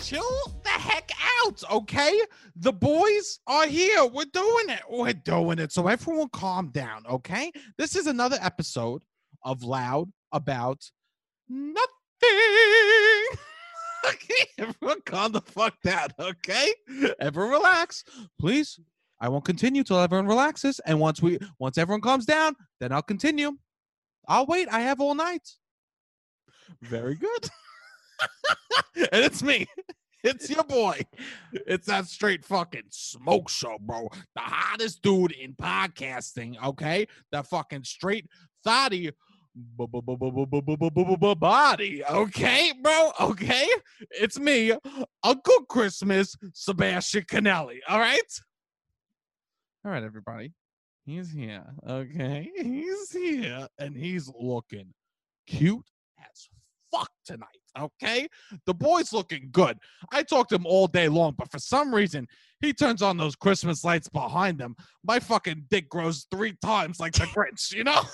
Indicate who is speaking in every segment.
Speaker 1: chill the heck out, okay? The boys are here. We're doing it. We're doing it. So everyone calm down, okay? This is another episode of Loud About Nothing. okay, everyone calm the fuck down, okay? Everyone relax, please. I won't continue till everyone relaxes, and once we once everyone calms down, then I'll continue. I'll wait. I have all night. Very good. and it's me. It's your boy. It's that straight fucking smoke show, bro. The hottest dude in podcasting, okay? That fucking straight thotty body, okay, bro? Okay? It's me, Uncle Christmas, Sebastian Canelli, all right? All right, everybody. He's here, okay? He's here, and he's looking cute as fuck tonight. Okay, the boy's looking good. I talked to him all day long, but for some reason, he turns on those Christmas lights behind him. My fucking dick grows three times like the Grinch, you know?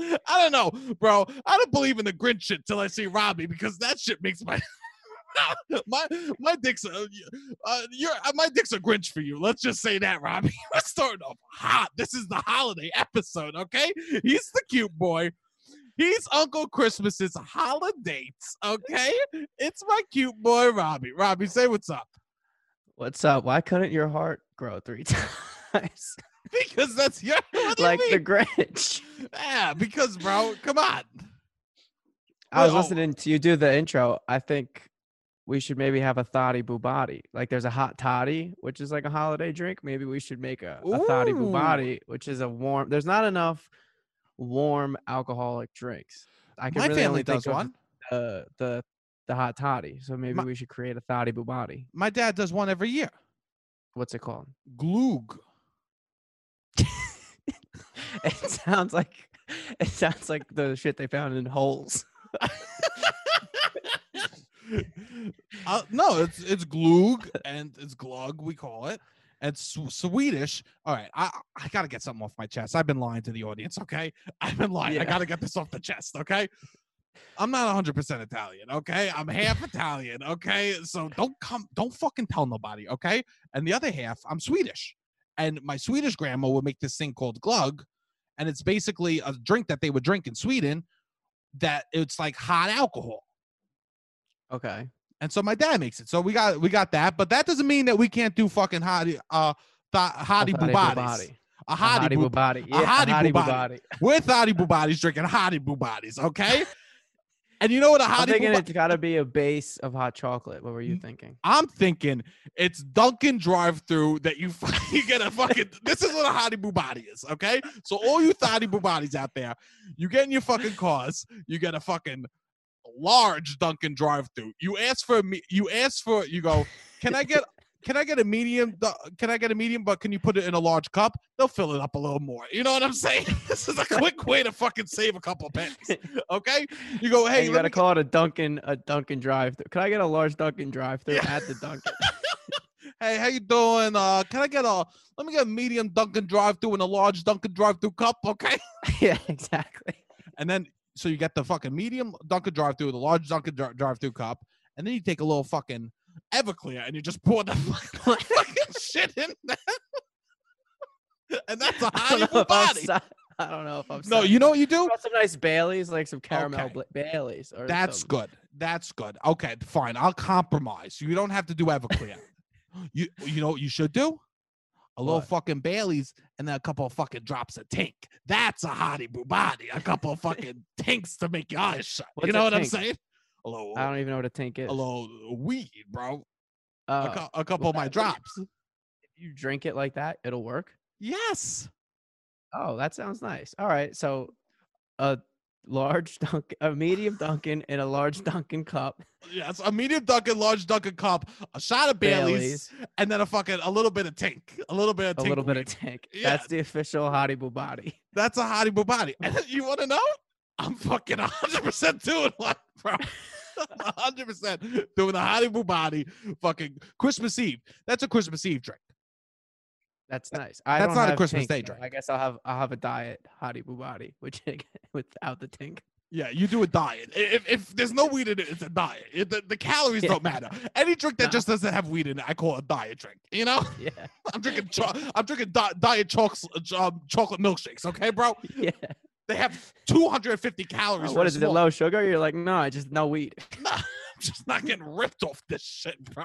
Speaker 1: I don't know, bro. I don't believe in the Grinch shit till I see Robbie because that shit makes my my my dick's a, uh, you're uh, my dick's a Grinch for you. Let's just say that, Robbie. We're starting off hot. This is the holiday episode, okay? He's the cute boy. He's Uncle Christmas's holidays, okay? It's my cute boy, Robbie. Robbie, say what's up.
Speaker 2: What's up? Why couldn't your heart grow three times?
Speaker 1: because that's your
Speaker 2: like the Grinch.
Speaker 1: Yeah, because bro, come on.
Speaker 2: I was listening to you do the intro. I think we should maybe have a thotty bubati. Like there's a hot toddy, which is like a holiday drink. Maybe we should make a, a thotty bubati, which is a warm. There's not enough warm alcoholic drinks.
Speaker 1: I can My really family does one.
Speaker 2: The the the hot toddy. So maybe my, we should create a toddy bubati.
Speaker 1: My dad does one every year.
Speaker 2: What's it called?
Speaker 1: Glug.
Speaker 2: it sounds like it sounds like the shit they found in holes.
Speaker 1: uh, no, it's it's glug and it's glug we call it. It's Swedish. All right, I I gotta get something off my chest. I've been lying to the audience. Okay, I've been lying. Yeah. I gotta get this off the chest. Okay. I'm not 100% Italian, okay? I'm half Italian, okay? So don't come, don't fucking tell nobody, okay? And the other half, I'm Swedish. And my Swedish grandma would make this thing called glug, and it's basically a drink that they would drink in Sweden that it's like hot alcohol.
Speaker 2: Okay.
Speaker 1: And so my dad makes it. So we got we got that, but that doesn't mean that we can't do fucking hottie uh th- hottie bubadis. A hottie.
Speaker 2: Yeah, a hottie bubadi.
Speaker 1: We're hottie bubadis drinking hottie bubadis, okay? And you know what a hottie?
Speaker 2: I'm thinking it's got to be a base of hot chocolate. What were you thinking?
Speaker 1: I'm thinking it's Dunkin' drive-through that you you get a fucking. this is what a hottie bubati is, okay? So all you thotty bubatis out there, you get in your fucking cars, you get a fucking large Dunkin' drive-through. You ask for me. You ask for. You go. Can I get can I get a medium? Can I get a medium? But can you put it in a large cup? They'll fill it up a little more. You know what I'm saying? this is a quick way to fucking save a couple pennies. Okay, you go. Hey,
Speaker 2: and you gotta call it a Dunkin' a Dunkin' drive through. Can I get a large Dunkin' drive through yeah. at the Dunkin'?
Speaker 1: hey, how you doing? Uh, can I get a? Let me get a medium Dunkin' drive through and a large Dunkin' drive through cup. Okay.
Speaker 2: yeah, exactly.
Speaker 1: And then so you get the fucking medium Dunkin' drive through, the large Dunkin' drive through cup, and then you take a little fucking Everclear and you just pour the fucking shit in there. and that's a high body.
Speaker 2: I don't know if I'm.
Speaker 1: No, you know what you do?
Speaker 2: Got Some nice Baileys, like some caramel okay. Baileys. Or
Speaker 1: that's good. That's good. Okay, fine. I'll compromise. You don't have to do Everclear. you you know what you should do? A little what? fucking Bailey's and then a couple of fucking drops of tink. That's a hottie bubati. A couple of fucking tinks to make your eyes shut. What's you know what tink? I'm saying?
Speaker 2: a little. I don't even know what a tank is.
Speaker 1: A little weed, bro. Uh, a, cu- a, couple of my drops.
Speaker 2: If you drink it like that, it'll work.
Speaker 1: Yes.
Speaker 2: Oh, that sounds nice. All right, so a large Dunkin, a medium Dunkin, in a large Dunkin cup.
Speaker 1: Yes, a medium Dunkin, large Dunkin cup, a shot of Bailey's, Bailey's. and then a fucking a little bit of tank, a little bit of
Speaker 2: a little bit of tank. Yeah. That's the official Hottie Bubati.
Speaker 1: That's a Hottie Bubati. And you want to know? I'm fucking 100% doing one, bro. 100% doing the Hollywood body fucking Christmas Eve. That's a Christmas Eve drink.
Speaker 2: That's nice. I
Speaker 1: That's not
Speaker 2: a
Speaker 1: Christmas Day drink.
Speaker 2: I guess I'll have I'll have a diet Hottie Bubati, which without the tink.
Speaker 1: Yeah, you do a diet. If, if there's no weed in it, it's a diet. It- the, the calories
Speaker 2: Yeah.
Speaker 1: don't matter. Any drink that
Speaker 2: No.
Speaker 1: just doesn't have weed in it, I call a diet drink. You know,
Speaker 2: Yeah.
Speaker 1: I'm drinking cho- I'm drinking di- diet chocolate um, chocolate milkshakes. Okay, bro.
Speaker 2: Yeah.
Speaker 1: They have 250 calories.
Speaker 2: Oh, what it? Low sugar? You're like, no, I just no weed.
Speaker 1: Nah, I'm just not getting ripped off this shit, bro.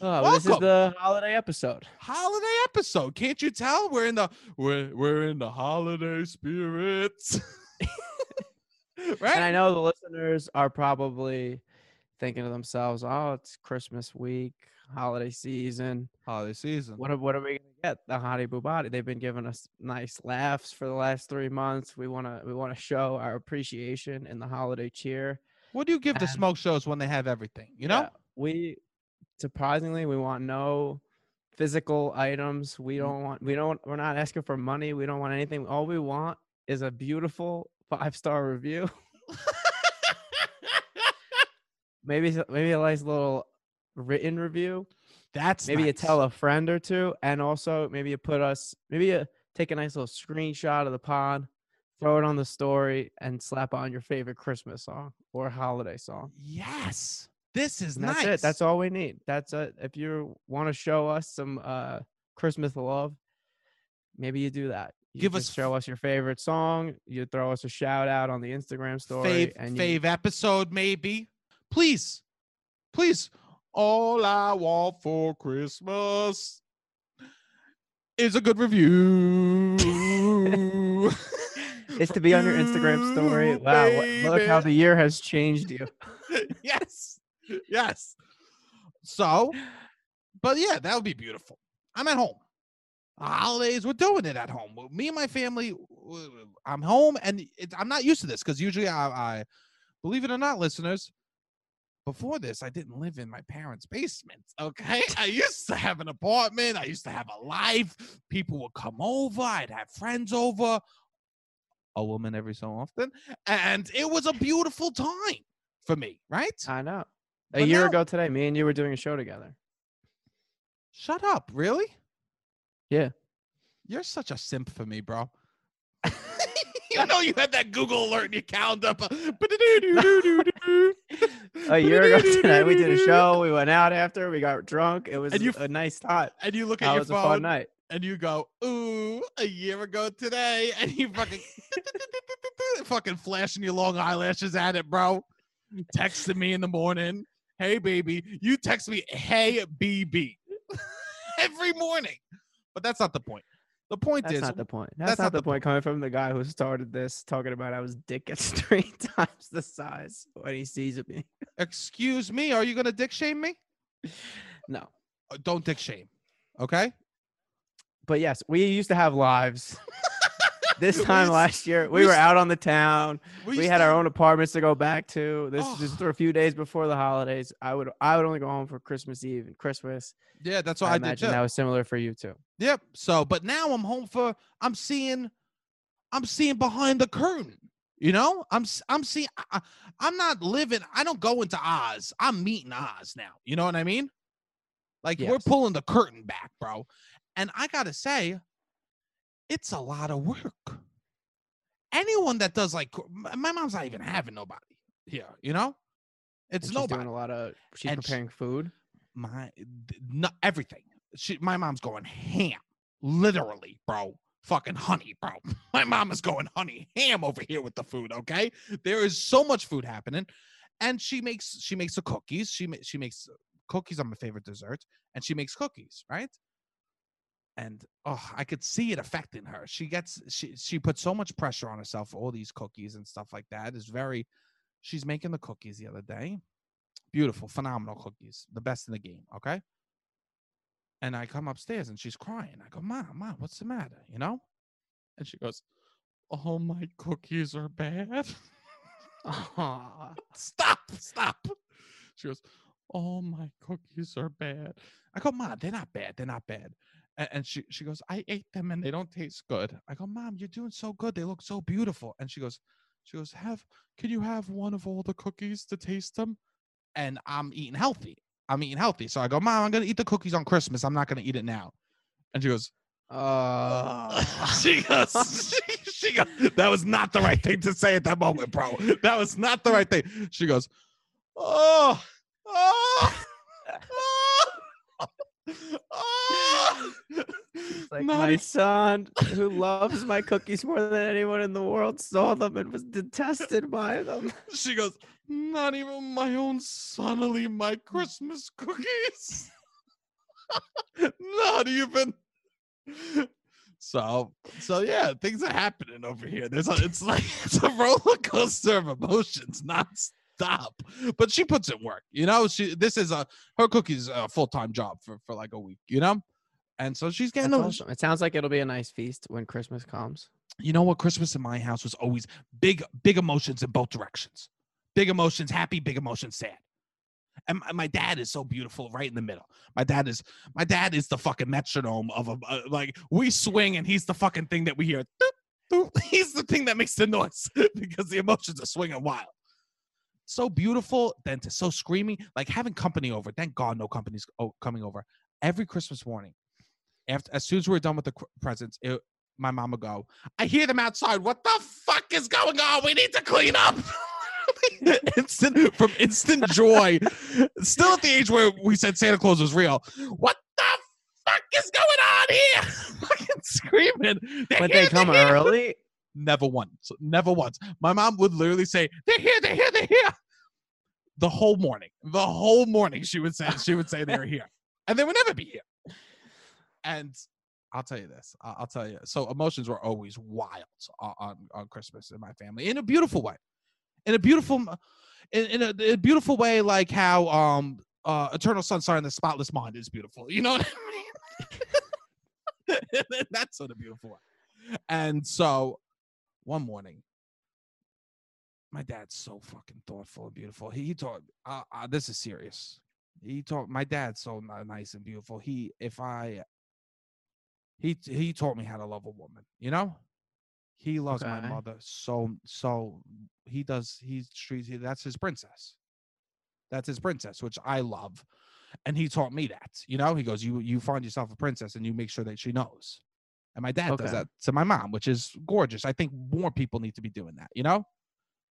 Speaker 2: Oh, well, this is the holiday episode.
Speaker 1: Holiday episode. Can't you tell? We're in the we're we're in the holiday spirits. right?
Speaker 2: And I know the listeners are probably thinking to themselves, "Oh, it's Christmas week, holiday season.
Speaker 1: Holiday season.
Speaker 2: What are, what are we gonna get?" The Hottie Bubati. They've been giving us nice laughs for the last three months. We wanna we wanna show our appreciation in the holiday cheer.
Speaker 1: What do you give the smoke shows when they have everything? You know?
Speaker 2: Yeah, we surprisingly we want no physical items.
Speaker 1: Mm.
Speaker 2: We don't want we don't we're not asking for money. We don't want anything. All we want is a beautiful five star review. maybe maybe a nice little written review.
Speaker 1: That's
Speaker 2: Maybe you tell a friend or two, and also maybe you put us maybe you take a nice little screenshot of the pod, throw it on the story, and slap on your favorite Christmas song or holiday song.
Speaker 1: Yes. This is
Speaker 2: And
Speaker 1: nice.
Speaker 2: that's it. That's all we need. That's it. If you want to show us some uh Christmas love, maybe you do that. You
Speaker 1: Give us
Speaker 2: show us your favorite song. You throw us a shout out on the Instagram story,
Speaker 1: fave
Speaker 2: and you,
Speaker 1: fave episode, maybe. Please. Please. All I want for Christmas is a good review.
Speaker 2: it's to be on your Instagram story. Wow, what, look how the year has changed you.
Speaker 1: yes. Yes. So, but yeah, that would be beautiful. I'm at home. Holidays, we're doing it at home. Me and my family, I'm home, and it, I'm not used to this because usually I, I, believe it or not, listeners, before this, I didn't live in my parents' basement. Okay. I used to have an apartment, I used to have a life. People would come over, I'd have friends over, a woman every so often, and it was a beautiful time for me, right?
Speaker 2: I know. A
Speaker 1: But
Speaker 2: year
Speaker 1: now-
Speaker 2: ago today, me and you were doing a show together.
Speaker 1: Shut up, really?
Speaker 2: Yeah.
Speaker 1: You're such a simp for me, bro. you know you had that Google alert in your calendar. but-
Speaker 2: A year ago today, we did a show. We went out after. We got drunk. It was
Speaker 1: And you
Speaker 2: a nice time.
Speaker 1: And you look at
Speaker 2: That
Speaker 1: your
Speaker 2: was a fun
Speaker 1: phone
Speaker 2: night.
Speaker 1: and you go, ooh, a year ago today. And you fucking fucking flashing your long eyelashes at it, bro. Texting me in the morning. Hey, baby. You text me, hey, BB. Every morning. But that's not the point. The point
Speaker 2: That's
Speaker 1: is,
Speaker 2: not the point. That's,
Speaker 1: that's
Speaker 2: not,
Speaker 1: not
Speaker 2: the
Speaker 1: the
Speaker 2: point. Coming from the guy who started this, talking about how his dick gets three times the size when he sees me.
Speaker 1: excuse me, are you going to dick shame me?
Speaker 2: No,
Speaker 1: Uh, Don't dick shame. Okay?
Speaker 2: but yes, we used to have lives. this time
Speaker 1: used-
Speaker 2: last year, we,
Speaker 1: we
Speaker 2: were out on the town. We
Speaker 1: used
Speaker 2: had our own apartments to go back to. This
Speaker 1: Oh.
Speaker 2: just for a few days before the holidays. I would I would only go home for Christmas Eve and Christmas.
Speaker 1: Yeah, that's what
Speaker 2: I,
Speaker 1: I, did
Speaker 2: imagine
Speaker 1: too.
Speaker 2: that was similar for you too.
Speaker 1: Yep. So, but now I'm home for I'm seeing I'm seeing behind the curtain. You know, I'm I'm seeing I, I'm not living. I don't go into Oz. I'm meeting Oz now. You know what I mean? Like we're pulling the curtain back, bro. And I gotta say, it's a lot of work. Anyone that does like my mom's not even having nobody here. You know, it's nobody.
Speaker 2: doing a lot of. She's
Speaker 1: And
Speaker 2: preparing food.
Speaker 1: my not everything. She, my mom's going ham, literally, bro. Fucking honey, bro. My mom is going honey ham over here with the food. Okay, there is so much food happening, and she makes she makes the cookies. She she makes uh, cookies are my favorite dessert, and she makes cookies, right? And oh, I could see it affecting her. She gets she she puts so much pressure on herself for all these cookies and stuff like that. Is very. She's making the cookies the other day beautiful, phenomenal cookies, the best in the game. Okay. And I come upstairs and she's crying. I go, Mom, Mom, what's the matter? You know? And she goes, all my cookies are bad. Stop, stop. She goes, all my cookies are bad. I go, Mom, they're not bad. They're not bad. And, and she, she goes, I ate them and they don't taste good. I go, Mom, you're doing so good. They look so beautiful. And she goes, she goes, have can you have one of all the cookies to taste them? And I'm eating healthy. I'm eating healthy. So I go, Mom, I'm gonna eat the cookies on Christmas. I'm not gonna eat it now. And she goes,
Speaker 2: Uh,
Speaker 1: she goes, she, she goes, that was not the right thing to say at that moment, bro. That was not the right thing. She goes, oh, oh, oh, oh.
Speaker 2: Like
Speaker 1: Not
Speaker 2: my son, who loves my cookies more than anyone in the world, saw them and was detested by them.
Speaker 1: She goes, not even my own son will eat my Christmas cookies. not even. So, so yeah, things are happening over here. There's a, it's like it's a roller coaster of emotions, non-stop. But she puts in work, you know. She this is a her cookies a full time job for for like a week, you know. And so she's getting
Speaker 2: That's
Speaker 1: those.
Speaker 2: awesome. It sounds like it'll be a nice feast when Christmas comes.
Speaker 1: you know what christmas in my house was always big big emotions in both directions big emotions happy big emotions sad and my- dad is so beautiful right in the middle my dad is my dad is the fucking metronome of a uh, like we swing and he's the fucking thing that we hear doop, doop. he's the thing that makes the noise because the emotions are swinging wild so beautiful then to so screaming like having company over thank god no company's coming over every christmas morning after as soon as we were done with the presents it, my mom would go, I hear them outside. What the fuck is going on? We need to clean up. instant from instant joy. Still at the age where we said Santa Claus was real. What the fuck is going on here? Fucking screaming. They're
Speaker 2: But
Speaker 1: here,
Speaker 2: they come early.
Speaker 1: Never once. Never once. My mom would literally say, They're here, they're here, they're here. The whole morning. The whole morning she would say she would say they were here. And they would never be here. And I'll tell you this. I'll tell you. So emotions were always wild on, on, Christmas in my family in a beautiful way. In a beautiful in, in a, in a beautiful way, like how um uh Eternal Sunshine and the Spotless Mind is beautiful. You know what I mean? That's sort of beautiful. And so one morning, my dad's so fucking thoughtful and beautiful. He, he taught, uh, uh, this is serious. He taught my dad's so nice and beautiful. He, if I, he he taught me how to love a woman. You know, he loves my mother so so. He does. He's treats. That's his princess. That's his princess, which I love, and he taught me that. You know, he goes, you you find yourself a princess, and you make sure that she knows. And my dad does that to my mom, which is gorgeous. I think more people need to be doing that. You know.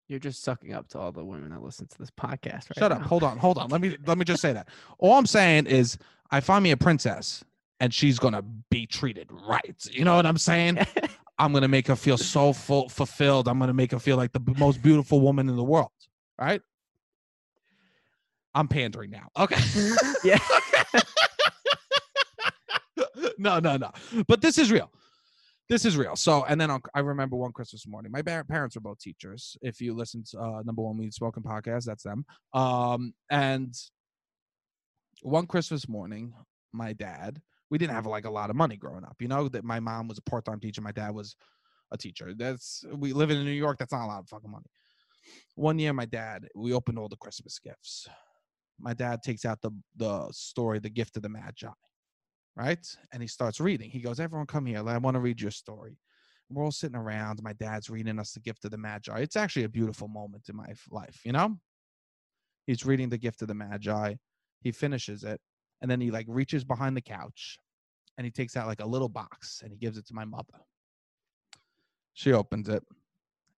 Speaker 2: You're just sucking up to all the women that listen to this podcast right
Speaker 1: Shut up.
Speaker 2: now.
Speaker 1: Hold on. Hold on. Let me let me just say that. All I'm saying is I find me a princess and she's gonna be treated right. You know what I'm saying? I'm gonna make her feel so full, fulfilled. I'm gonna make her feel like the most beautiful woman in the world. Right? I'm pandering now. Okay.
Speaker 2: yeah.
Speaker 1: No, no, no. But this is real. This is real. So, and then I'll, I remember one Christmas morning. My parents were both teachers. If you listen to uh, number one weed smoking podcast, that's them. Um, and one Christmas morning, my dad. We didn't have like a lot of money growing up. You know that my mom was a part time teacher. My dad was a teacher. That's we live in New York. That's not a lot of fucking money. One year, my dad, we opened all the Christmas gifts. My dad takes out the the story, the gift of the Magi right? And he starts reading. He goes, Everyone come here. I want to read your story. We're all sitting around. My dad's reading us the gift of the Magi. It's actually a beautiful moment in my life, you know? He's reading the gift of the Magi. He finishes it. And then he like reaches behind the couch and he takes out like a little box and he gives it to my mother. She opens it.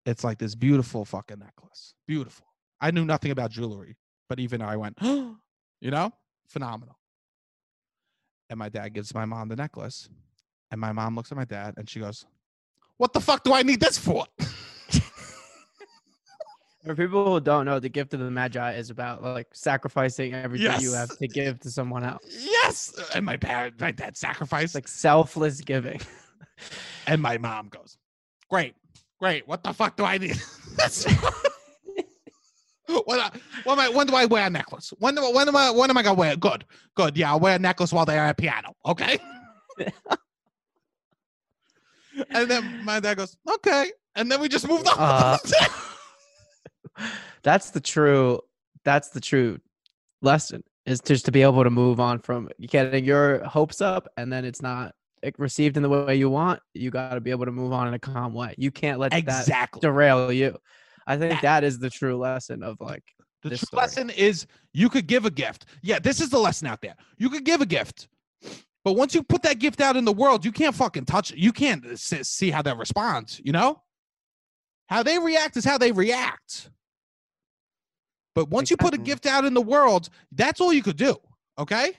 Speaker 1: It's like this beautiful fucking necklace. Beautiful. I knew nothing about jewelry, but even I went, you know, phenomenal and my dad gives my mom the necklace and my mom looks at my dad and she goes what the fuck do i need this for?
Speaker 2: For people who don't know, the gift of the Magi is about like sacrificing everything you have to give to someone else.
Speaker 1: yes. And my parent my dad sacrificed
Speaker 2: like selfless giving.
Speaker 1: and my mom goes great. Great. What the fuck do i need That's- what, I- what am I, when do I wear a necklace? When do, when am I when am I gonna wear? it? Good, good. Yeah, I'll wear a necklace while they're at piano. Okay. and then my dad goes, okay, and then we just moved on.
Speaker 2: Uh, that's the true. That's the true lesson is just to be able to move on from getting your hopes up, and then it's not received in the way you want. You got to be able to move on in a calm way. You can't let that derail you. I think
Speaker 1: That-
Speaker 2: is the true lesson of like
Speaker 1: The
Speaker 2: this
Speaker 1: true
Speaker 2: story.
Speaker 1: lesson is you could give a gift. Yeah, this is the lesson out there. You could give a gift But once you put that gift out in the world, you can't fucking touch it. You can't see how that responds, you know? How they react is how they react. But once you put a gift out in the world, that's all you could do. Okay?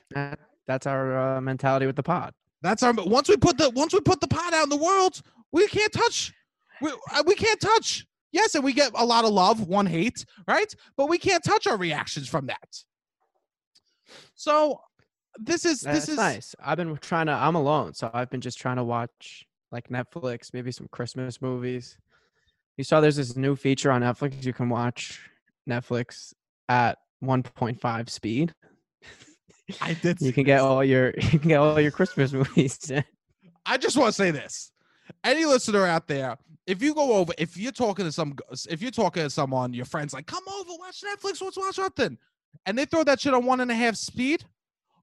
Speaker 2: That's our uh, mentality with the pod.
Speaker 1: That's our once we put the once we put the pot out in the world, we can't touch. We uh, we can't touch. Yes, and we get a lot of love, one hate, right? But we can't touch our reactions from that. So this is
Speaker 2: That's
Speaker 1: this is
Speaker 2: nice. I've been trying to. I'm alone, so I've been just trying to watch like Netflix, maybe some Christmas movies. You saw there's this new feature on Netflix. You can watch Netflix at 1.5 speed.
Speaker 1: I did.
Speaker 2: You can get all your you can get all your Christmas movies.
Speaker 1: I just want to say this. Any listener out there, if you go over, if you're talking to some, if you're talking to someone, your friends like, come over, watch Netflix, let's watch something, and they throw that shit on one and a half speed,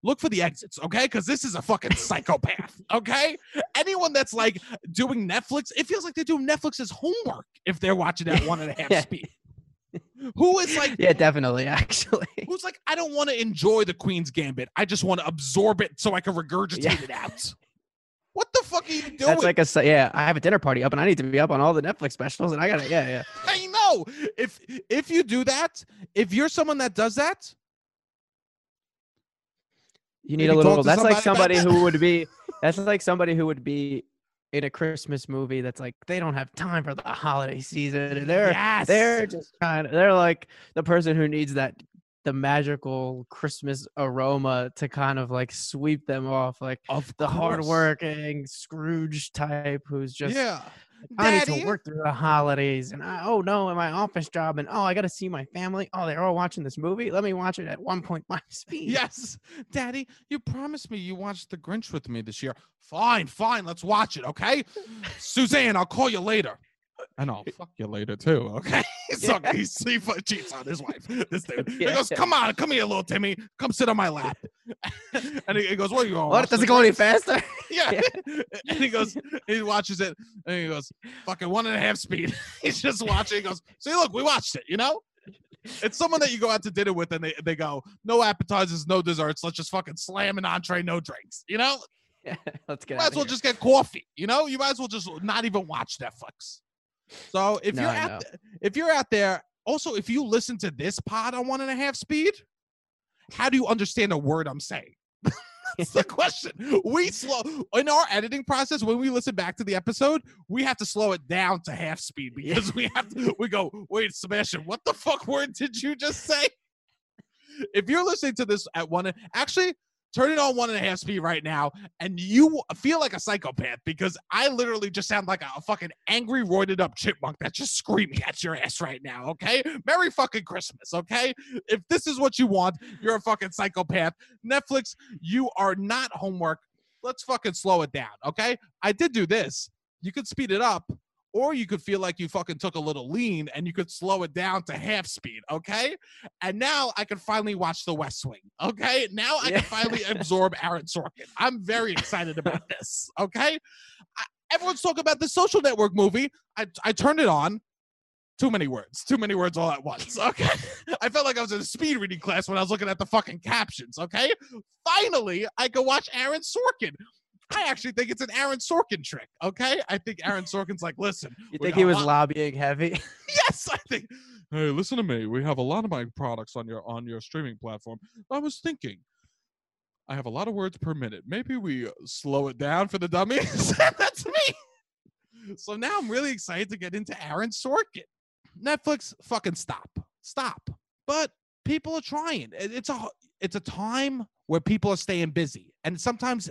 Speaker 1: look for the exits, okay? Because this is a fucking psychopath, okay? Anyone that's like doing Netflix, it feels like they're doing Netflix's homework if they're watching at one and a half
Speaker 2: Yeah.
Speaker 1: speed. Who is like,
Speaker 2: yeah, definitely. Actually,
Speaker 1: who's like, I don't want to enjoy the Queen's Gambit. I just want to absorb it so I can regurgitate
Speaker 2: Yeah.
Speaker 1: it out. What the fuck are you doing?
Speaker 2: that's like a yeah. I have a dinner party up, and I need to be up on all the Netflix specials, and I gotta yeah yeah.
Speaker 1: I know. If if you do that, if you're someone that does that,
Speaker 2: You need a little. That's like
Speaker 1: somebody that.
Speaker 2: who would be. That's like somebody who would be in a Christmas movie. That's like they don't have time for the holiday season, and they're
Speaker 1: yes,
Speaker 2: they're just trying. They're like the person who needs that the magical Christmas aroma to kind of like sweep them off, like
Speaker 1: of
Speaker 2: the
Speaker 1: course.
Speaker 2: hardworking Scrooge type who's just.
Speaker 1: yeah.
Speaker 2: I need to work through the holidays, and I, oh no, in my office job, and oh, I got to see my family. Oh, they're all watching this movie. Let me watch it at 1.5 speed.
Speaker 1: Yes, Daddy, you promised me you watched The Grinch with me this year. Fine, fine, let's watch it, okay? Suzanne, I'll call you later. And I'll fuck you later too, okay? so
Speaker 2: Yeah.
Speaker 1: he, he cheats on his wife. This dude. He goes, Come on, come here, little Timmy. Come sit on my lap. and he, he goes, What are you going
Speaker 2: What? Does it go any faster?
Speaker 1: Yeah. and he goes, he watches it and he goes, fucking one and a half speed. He's just watching. He goes, see, look, we watched it, you know? It's someone that you go out to dinner with and they, they go, no appetizers, no desserts. Let's just fucking slam an entree, no drinks, you know?
Speaker 2: Yeah, let's get
Speaker 1: might as well
Speaker 2: of
Speaker 1: just get coffee, you know? You might as well just not even watch Netflix. So if
Speaker 2: No,
Speaker 1: you're out th- if you're out there, also if you listen to this pod on one and a half speed, how do you understand a word I'm saying? That's the question. We slow in our editing process when we listen back to the episode, we have to slow it down to half speed because we have to we go, wait, Sebastian, what the fuck word did you just say? If you're listening to this at one actually turn it on one and a half speed right now and you feel like a psychopath because I literally just sound like a fucking angry, roided up chipmunk that's just screaming at your ass right now. Okay. Merry fucking Christmas. Okay. If this is what you want, you're a fucking psychopath. Netflix, you are not homework. Let's fucking slow it down. Okay. I did do this. You could speed it up. Or you could feel like you fucking took a little lean and you could slow it down to half speed, okay? And now I can finally watch The West Wing, okay? Now I
Speaker 2: Yeah.
Speaker 1: can finally absorb Aaron Sorkin. I'm very excited about this, okay? I, everyone's talking about the social network movie. I, I turned it on. Too many words. Too many words all at once. Okay. I felt like I was in a speed reading class when I was looking at the fucking captions. Okay. Finally, I could watch Aaron Sorkin. I actually think it's an Aaron Sorkin trick. Okay. I think Aaron Sorkin's like, listen,
Speaker 2: You think he was
Speaker 1: lot-
Speaker 2: lobbying heavy?
Speaker 1: yes, I think. Hey, listen to me. We have a lot of my products on your on your streaming platform. I was thinking, I have a lot of words per minute. Maybe we uh, slow it down for the dummies. That's me. So now I'm really excited to get into Aaron Sorkin. Netflix, fucking stop, stop. But people are trying. It's a it's a time where people are staying busy, and sometimes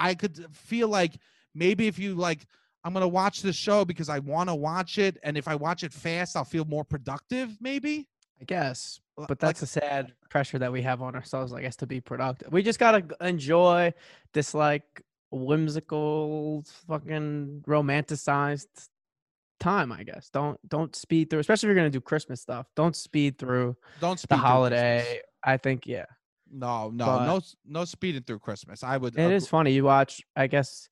Speaker 1: I could feel like maybe if you like I'm gonna watch this show because I want to watch it, and if I watch it fast, I'll feel more productive. Maybe,
Speaker 2: I guess. But
Speaker 1: like-
Speaker 2: that's a sad pressure that we have on ourselves, I guess, to be productive. We just gotta enjoy this like whimsical, fucking romanticized time. I guess. Don't don't speed through, especially if you're gonna do Christmas stuff. Don't speed through
Speaker 1: don't speed
Speaker 2: the holiday. I think yeah,
Speaker 1: No, no,
Speaker 2: But-
Speaker 1: no, no speeding through Christmas. I would.
Speaker 2: it is
Speaker 1: agree-
Speaker 2: funny. You watch. I guess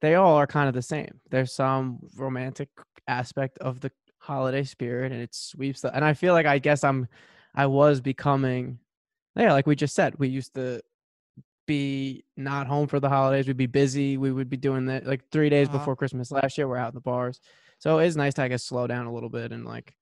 Speaker 2: they all are kind of the same. There's some romantic aspect of the holiday spirit, and it sweeps the. And I feel like I guess I'm, I was becoming, yeah, like we just said, we used to be not home for the holidays. We'd be busy. We would be doing that like three days
Speaker 1: Uh-huh.
Speaker 2: before Christmas last year. We're out in the bars, so it's nice to I guess slow down a little bit and like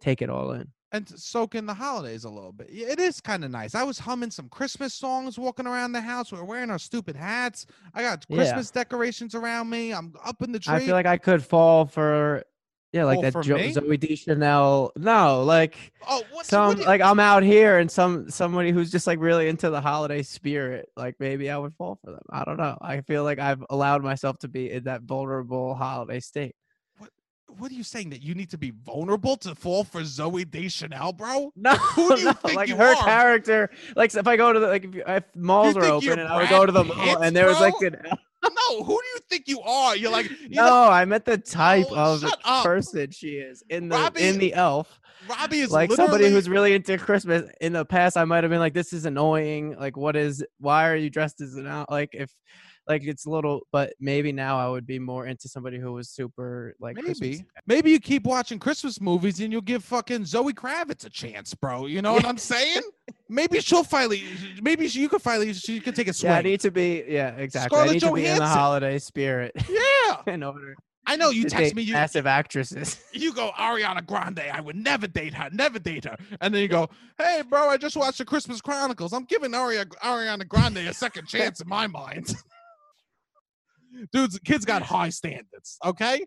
Speaker 2: take it all in.
Speaker 1: And soak in the holidays a little bit. It is kind of nice. I was humming some Christmas songs walking around the house. We're wearing our stupid hats. I got
Speaker 2: Yeah.
Speaker 1: Christmas decorations around me. I'm up in the tree.
Speaker 2: I feel like I could fall for yeah, like that jo-? Zoe Deschanel. No, like
Speaker 1: oh,
Speaker 2: some
Speaker 1: what you-
Speaker 2: like I'm out here and some somebody who's just like really into the holiday spirit. Like maybe I would fall for them. I don't know. I feel like I've allowed myself to be in that vulnerable holiday state.
Speaker 1: What are you saying that you need to be vulnerable to fall for Zoe Deschanel, bro?
Speaker 2: No,
Speaker 1: Who do you
Speaker 2: no,
Speaker 1: think
Speaker 2: like
Speaker 1: you
Speaker 2: her
Speaker 1: are?
Speaker 2: character. Like if I go to the like if, if malls are
Speaker 1: you're
Speaker 2: open and I would go to the mall and there was like an
Speaker 1: No, who do you think you are? You're like, you
Speaker 2: no, I meant the type
Speaker 1: Oh,
Speaker 2: of person she is in the
Speaker 1: Robbie
Speaker 2: in the elf.
Speaker 1: Robbie is
Speaker 2: like somebody who's really into Christmas. In the past, I might have been like, "This is annoying. Like, what is? Why are you dressed as an out? Like, if like it's a little." But maybe now I would be more into somebody who was super like Christmas-
Speaker 1: Maybe. Maybe you keep watching Christmas movies and you'll give fucking Zoe Kravitz a chance, bro. You know what I'm saying? Maybe she'll finally. Maybe she, you could finally. She could take a swing.
Speaker 2: Yeah, I need to be. Yeah, exactly. I
Speaker 1: Scarlett
Speaker 2: need to be in the holiday spirit
Speaker 1: yeah,
Speaker 2: in order
Speaker 1: I know. You text me. You,
Speaker 2: massive actresses.
Speaker 1: you go Ariana Grande. I would never date her. Never date her. And then you go, Hey, bro, I just watched the Christmas Chronicles. I'm giving Aria, Ariana Grande a second chance in my mind. Dudes, kids got high standards. Okay.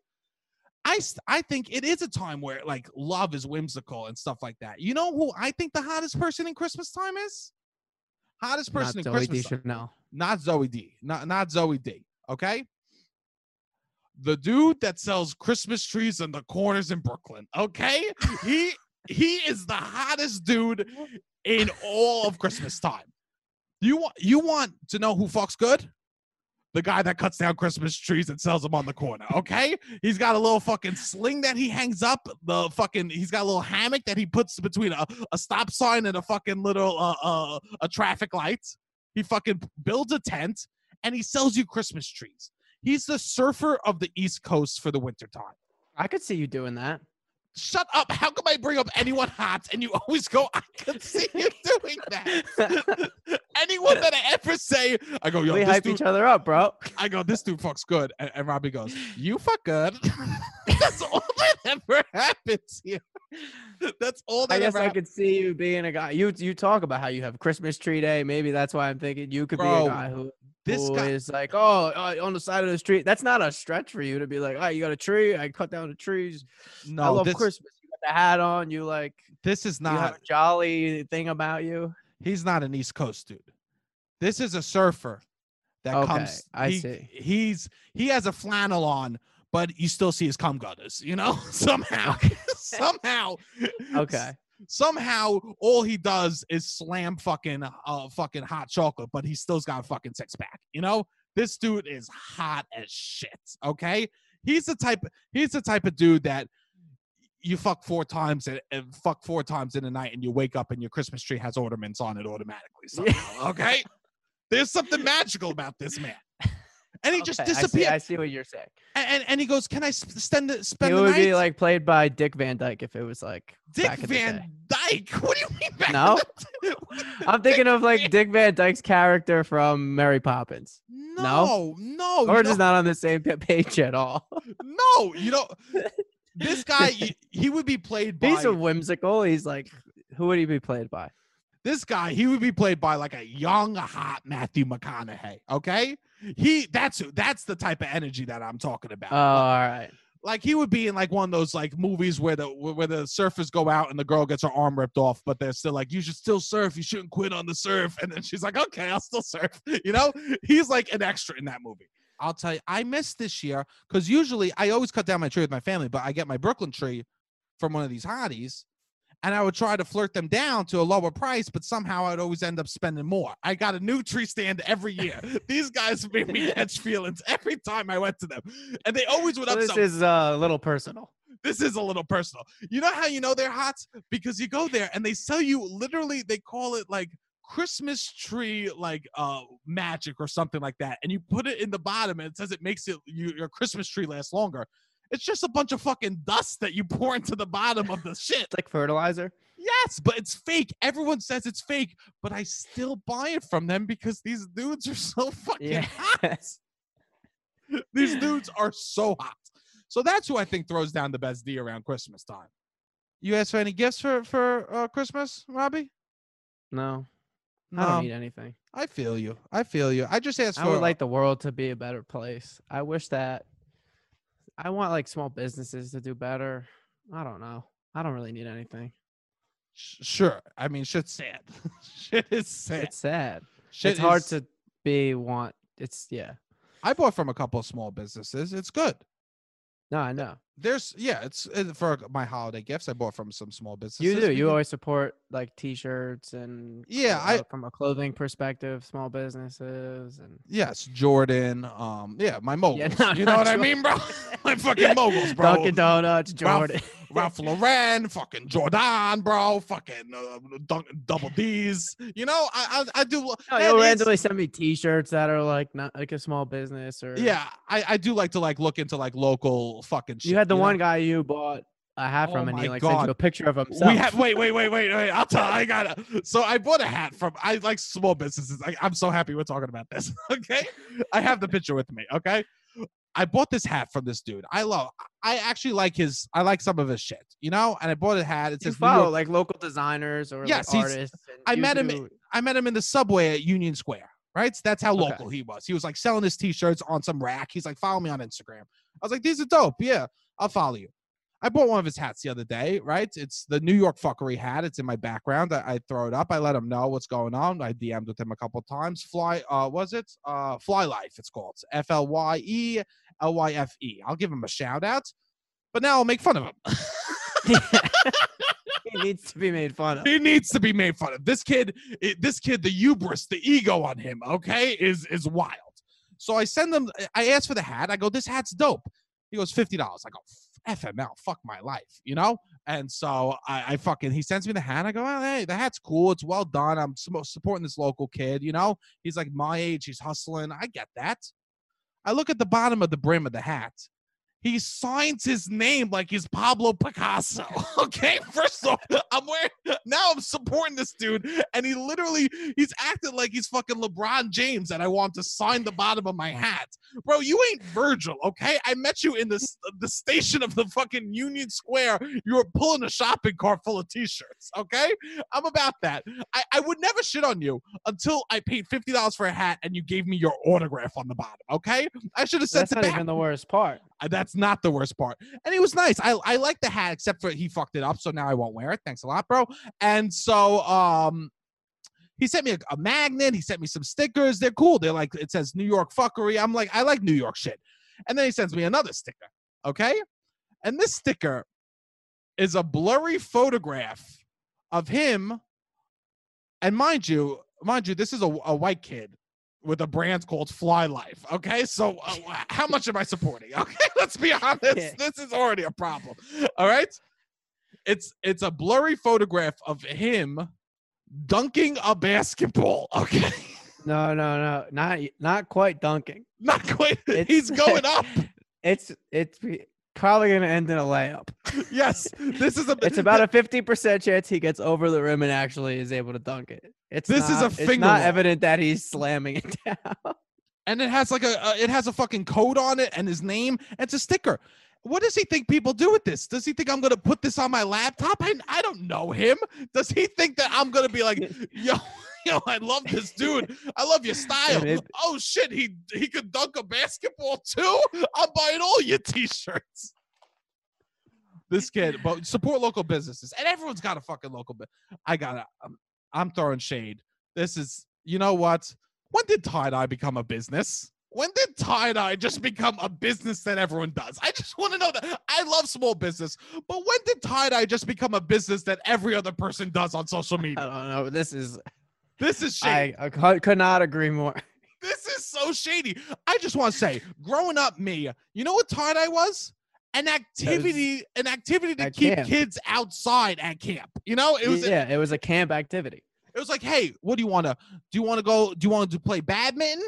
Speaker 1: I, I think it is a time where like love is whimsical and stuff like that. You know who I think the hottest person in Christmas time is? Hottest
Speaker 2: Not
Speaker 1: person in
Speaker 2: Zoe
Speaker 1: Christmas time
Speaker 2: Deschanel.
Speaker 1: not Zoe D, not not Zoe D. Okay, the dude that sells Christmas trees in the corners in Brooklyn. Okay, he he is the hottest dude in all of Christmas time. You want you want to know who fucks good? The guy that cuts down Christmas trees and sells them on the corner. Okay, he's got a little fucking sling that he hangs up. The fucking he's got a little hammock that he puts between a, a stop sign and a fucking little uh, uh a traffic light. He fucking builds a tent and he sells you Christmas trees. He's the surfer of the East Coast for the wintertime.
Speaker 2: I could see you doing that.
Speaker 1: Shut up. How come I bring up anyone hot and you always go, I could see you doing that? anyone that I ever say, I go, yo,
Speaker 2: we hype
Speaker 1: dude,
Speaker 2: each other up, bro.
Speaker 1: I go, this dude fucks good. And, and Robbie goes, you fuck good. That's all that ever happens here. That's all that
Speaker 2: I guess I
Speaker 1: happens.
Speaker 2: could see you being a guy. You you talk about how you have Christmas tree day. Maybe that's why I'm thinking you could
Speaker 1: Bro,
Speaker 2: be a guy who
Speaker 1: This guy,
Speaker 2: is like, oh, uh, on the side of the street. That's not a stretch for you to be like, oh, you got a tree. I cut down the trees. I
Speaker 1: no,
Speaker 2: love
Speaker 1: this,
Speaker 2: Christmas. You got the hat on. You like
Speaker 1: this is
Speaker 2: you have
Speaker 1: not,
Speaker 2: a jolly thing about you.
Speaker 1: he's not an East Coast dude. This is a surfer that
Speaker 2: Okay,
Speaker 1: comes.
Speaker 2: I
Speaker 1: he-
Speaker 2: see.
Speaker 1: He's he has a flannel on, but you still see his cum gutters. You know, somehow, somehow,
Speaker 2: Okay.
Speaker 1: somehow, all he does is slam fucking uh fucking hot chocolate, but he still's got a fucking six pack. You know, this dude is hot as shit. Okay, he's the type. He's the type of dude that you fuck four times and, and uh, fuck four times in a night, and you wake up and your Christmas tree has ornaments on it automatically. Somehow, okay. There's something magical about this man, and he just
Speaker 2: Okay, I see- I see, what you're saying.
Speaker 1: And, and and he goes, "Can I sp- spend the spend
Speaker 2: It would be like played by Dick Van Dyke if it was like
Speaker 1: Dick
Speaker 2: back in the day.
Speaker 1: Van Dyke. What do you mean? Back
Speaker 2: No?
Speaker 1: the-
Speaker 2: I'm thinking of like Dick Van Dyke's character from Mary Poppins.
Speaker 1: No, no,
Speaker 2: We're
Speaker 1: you
Speaker 2: just not on the same page at all.
Speaker 1: no. You know, this guy, he, he would be played by
Speaker 2: He's a whimsical. He's like, who would he be played by?
Speaker 1: this guy. He would be played by like a young, hot Matthew McConaughey. Okay, he that's who. That's the type of energy that I'm talking about.
Speaker 2: Oh, all right.
Speaker 1: like he would be in like one of those like movies where the where the surfers go out and the girl gets her arm ripped off, but they're still like, you should still surf. You shouldn't quit on the surf. And then she's like, okay, I'll still surf. You know, he's like an extra in that movie. I'll tell you, I missed this year because usually I always cut down my tree with my family, but I get my Brooklyn tree from one of these hotties. And I would try to flirt them down to a lower price, but somehow I'd always end up spending more. I got a new tree stand every year. These guys made me catch feelings every time I went to them. And they always would
Speaker 2: So this
Speaker 1: upsell
Speaker 2: is uh, a little personal.
Speaker 1: this is a little personal. You know how you know they're hot? Because you go there and they sell you literally, they call it like Christmas tree like uh magic or something like that. And you put it in the bottom and it says it makes it you, your Christmas tree last longer. It's just a bunch of fucking dust that you pour into the bottom of the shit.
Speaker 2: It's like fertilizer.
Speaker 1: Yes, but it's fake. Everyone says it's fake, but I still buy it from them because these dudes are so fucking
Speaker 2: Yeah.
Speaker 1: hot. these dudes are so hot. So that's who I think throws down the best D around Christmas time. You asked for any gifts for for uh, Christmas, Robbie?
Speaker 2: No, I don't um, need anything.
Speaker 1: I feel you. I feel you. I just asked
Speaker 2: I would like the world to be a better place. I wish that I want like small businesses to do better. I don't know. I don't really need anything.
Speaker 1: Sh- Sure. I mean, shit's sad. shit is sad.
Speaker 2: It's sad.
Speaker 1: Shit
Speaker 2: it's hard to be want. It's yeah.
Speaker 1: I bought from a couple of small businesses. It's good.
Speaker 2: No, I know.
Speaker 1: There's yeah. It's uh, for my holiday gifts. I bought from some small businesses.
Speaker 2: You do. You always support like T-shirts and
Speaker 1: Yeah, I-
Speaker 2: from a clothing perspective, small businesses and
Speaker 1: Yes, Jordan. Um, yeah, my moguls.
Speaker 2: no,
Speaker 1: you know what I mean, bro? my fucking moguls, bro.
Speaker 2: Dunkin' Donuts, Jordan.
Speaker 1: Ralph Lauren, fucking Jordan, bro. Fucking uh, dunk, double D's. You know, I I, I do.
Speaker 2: No, you'll randomly send me T-shirts that are like not like a small business or
Speaker 1: Yeah, I, I do like to like look into like local fucking. Shit,
Speaker 2: had the
Speaker 1: know?
Speaker 2: one guy you bought a hat
Speaker 1: Oh
Speaker 2: from, and he like sent you a picture of himself.
Speaker 1: We had wait, wait, wait, wait, wait. I'll tell. I got it. So I bought a hat from. I like small businesses. I, I'm so happy we're talking about this. Okay, I have the picture with me. Okay, I bought this hat from this dude. I love. I actually like his. I like some of his shit. You know, and I bought a hat. It's
Speaker 2: you
Speaker 1: says
Speaker 2: follow like local designers or
Speaker 1: Yes,
Speaker 2: like artists.
Speaker 1: I
Speaker 2: you
Speaker 1: met him I met him in the subway at Union Square. Right, that's how
Speaker 2: Okay.
Speaker 1: local he was. He was like selling his t-shirts on some rack. He's like, follow me on Instagram. I was like, these are dope. Yeah, I'll follow you. I bought one of his hats the other day, right? It's the New York fuckery hat. It's in my background. I, I throw it up. I let him know what's going on. I DM'd with him a couple times. Fly, uh, was it? Uh, Fly Life, it's called. F L Y E L Y F E. I'll give him a shout out, but now I'll make fun of him.
Speaker 2: he needs to be made fun of.
Speaker 1: he needs to be made fun of. This kid, i- this kid, the hubris, the ego on him, okay, is is wild. So I send them, I ask for the hat. I go, this hat's dope. He goes fifty dollars. I go, FML, fuck my life, you know. And so I, I fucking he sends me the hat. I go, oh, hey, the hat's cool. It's well done. I'm supporting this local kid. You know, he's like my age. He's hustling. I get that. I look at the bottom of the brim of the hat. He signs his name like he's Pablo Picasso. Okay, first off, I'm wearing now I'm supporting this dude, and he literally he's acting like he's fucking LeBron James, and I want to sign the bottom of my hat, bro. You ain't Virgil, okay? I met you in the the station of the fucking Union Square. You were pulling a shopping cart full of t-shirts, okay? I'm about that. I, I would never shit on you until I paid fifty dollars for a hat and you gave me your autograph on the bottom, okay? I should have sent
Speaker 2: That's not
Speaker 1: back.
Speaker 2: even the worst part.
Speaker 1: Uh, That's not the worst part. And he was nice. I I like the hat, except for he fucked it up, so now I won't wear it. Thanks a lot, bro. And so um he sent me a, a magnet, he sent me some stickers. They're cool. They're like it says New York fuckery. I'm like, I like New York shit. And then he sends me another sticker. Okay. And this sticker is a blurry photograph of him. And mind you, mind you, this is a, a white kid with a brand called Fly Life. Okay, so uh, how much am I supporting? Okay, let's be honest.
Speaker 2: Yeah.
Speaker 1: This is already a problem. All right, it's it's a blurry photograph of him dunking a basketball. Okay,
Speaker 2: No, no, no, not not quite dunking.
Speaker 1: not quite.
Speaker 2: It's-
Speaker 1: He's going up.
Speaker 2: It's it's pre- probably gonna end in a layup.
Speaker 1: Yes, this is a.
Speaker 2: It's about a fifty percent chance he gets over the rim and actually is able to dunk it. It's
Speaker 1: This is a
Speaker 2: not- it's not
Speaker 1: roll.
Speaker 2: evident that he's slamming it down.
Speaker 1: and it has like a, a it has a fucking code on it and his name. It's a sticker. What does he think people do with this? Does he think I'm gonna put this on my laptop? I I don't know him. Does he think that I'm gonna be like, yo, yo, I love this dude. I love your style.
Speaker 2: maybe-
Speaker 1: Oh shit, he he could dunk a basketball too. I'm buying all your t-shirts. This kid, but support local businesses, and everyone's got a fucking local. Bu- I gotta. I'm, I'm throwing shade. This is, you know what? When did tie dye become a business? When did tie dye just become a business that everyone does? I just want to know that. I love small business, but when did tie dye just become a business that every other person does on social media?
Speaker 2: I don't know. This is
Speaker 1: This is shady.
Speaker 2: I, I could not agree more.
Speaker 1: This is so shady. I just want to say, growing up, me, you know what tie dye was? An activity, an activity to keep
Speaker 2: camp.
Speaker 1: kids outside at camp. You know, it was
Speaker 2: yeah, it was a camp activity.
Speaker 1: It was like, hey, what do you want to? Do you want to go? Do you want to play badminton?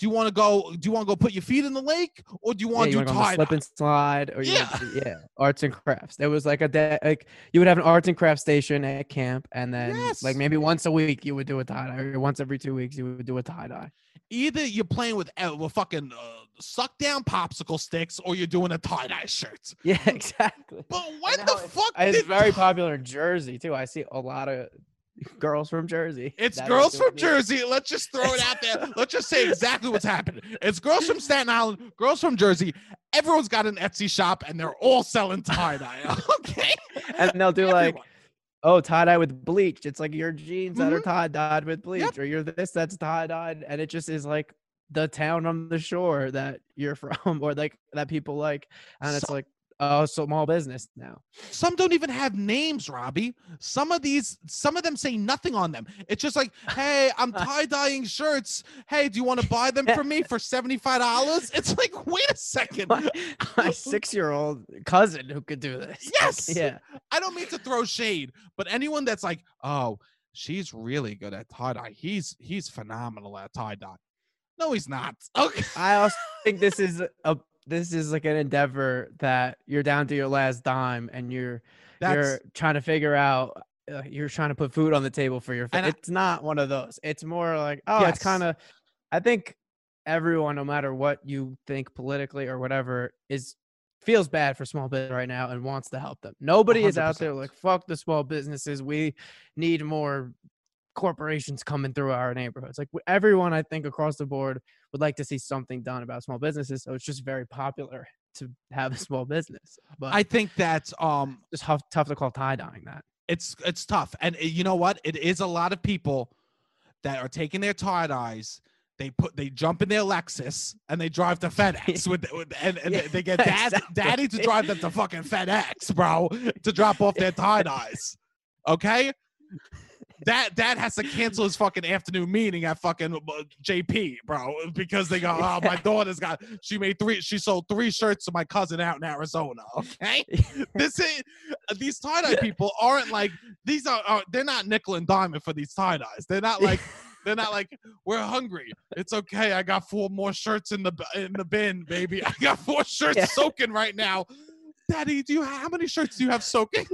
Speaker 1: Do you want to go? Do you want to go put your feet in the lake, or do you want
Speaker 2: you
Speaker 1: to do
Speaker 2: wanna go
Speaker 1: tie
Speaker 2: a slip
Speaker 1: dye?
Speaker 2: and slide, or
Speaker 1: Yeah.
Speaker 2: want do- yeah, arts and crafts. There was like a day, like you would have an arts and crafts station at camp, and then
Speaker 1: Yes.
Speaker 2: like maybe once a week you would do a tie dye, or once every two weeks you would do a tie dye.
Speaker 1: Either you're playing with uh, with fucking uh, suck down popsicle sticks, or you're doing a tie dye shirt.
Speaker 2: Yeah, exactly.
Speaker 1: But when the
Speaker 2: it's-
Speaker 1: fuck
Speaker 2: It's
Speaker 1: did
Speaker 2: very popular in Jersey too. I see a lot of girls from Jersey.
Speaker 1: It's
Speaker 2: that
Speaker 1: girls from. Jersey. Let's just throw it out there. Let's just say exactly what's happening. It's girls from Staten Island, girls from Jersey. Everyone's got an Etsy shop and they're all selling tie dye. Okay.
Speaker 2: and they'll do like oh tie dye with bleach. It's like your jeans that are
Speaker 1: Mhm.
Speaker 2: tie dyed with bleach,
Speaker 1: Yep.
Speaker 2: or you're this that's tie dyed, and it just is like the town on the shore that you're from, or like that people like, and it's
Speaker 1: Some-
Speaker 2: like oh small business now.
Speaker 1: some don't even have names, Robbie. Some of these, some of them say nothing on them. It's just like, hey, I'm tie dyeing shirts. Hey, do you want to buy them for me for $75? It's like, wait a second.
Speaker 2: My, my six year old cousin who could do this.
Speaker 1: Yes.
Speaker 2: Yeah.
Speaker 1: I don't mean to throw shade, but anyone that's like, oh, she's really good at tie dye. He's he's phenomenal at tie dye. No, he's not. Okay.
Speaker 2: I also think this is a this is like an endeavor that you're down to your last dime and you're
Speaker 1: That's
Speaker 2: you're trying to figure out uh, you're trying to put food on the table for your fa-
Speaker 1: And I-
Speaker 2: it's not one of those. It's more like oh it's kind of i think everyone no matter what you think politically or whatever is feels bad for small business right now and wants to help them. Nobody is out there like fuck the small businesses. We need more corporations coming through our neighborhoods like everyone i think across the board would like to see something done about small businesses so it's just very popular to have a small business but
Speaker 1: I think that's um
Speaker 2: it's tough, tough to call tie dyeing that.
Speaker 1: it's it's tough. And uh, you know what? It is a lot of people that are taking their tie dyes. They put they jump in their Lexus and they drive to FedEx with, with and, and
Speaker 2: Yeah,
Speaker 1: they- they get dad
Speaker 2: exactly.
Speaker 1: daddy to drive them to fucking FedEx, bro, to drop off their tie dyes. Okay? That dad has to cancel his fucking afternoon meeting at fucking uh, JP, bro, because they go, oh, my daughter's got she made three, she sold three shirts to my cousin out in Arizona. Okay, this is these tie dye people aren't like these are, are they're not nickel and diamond for these tie dyes. They're not like they're not like we're hungry. It's okay. I got four more shirts in the in the bin, baby. I got four shirts
Speaker 2: Yeah.
Speaker 1: soaking right now. Daddy, do you how many shirts do you have soaking?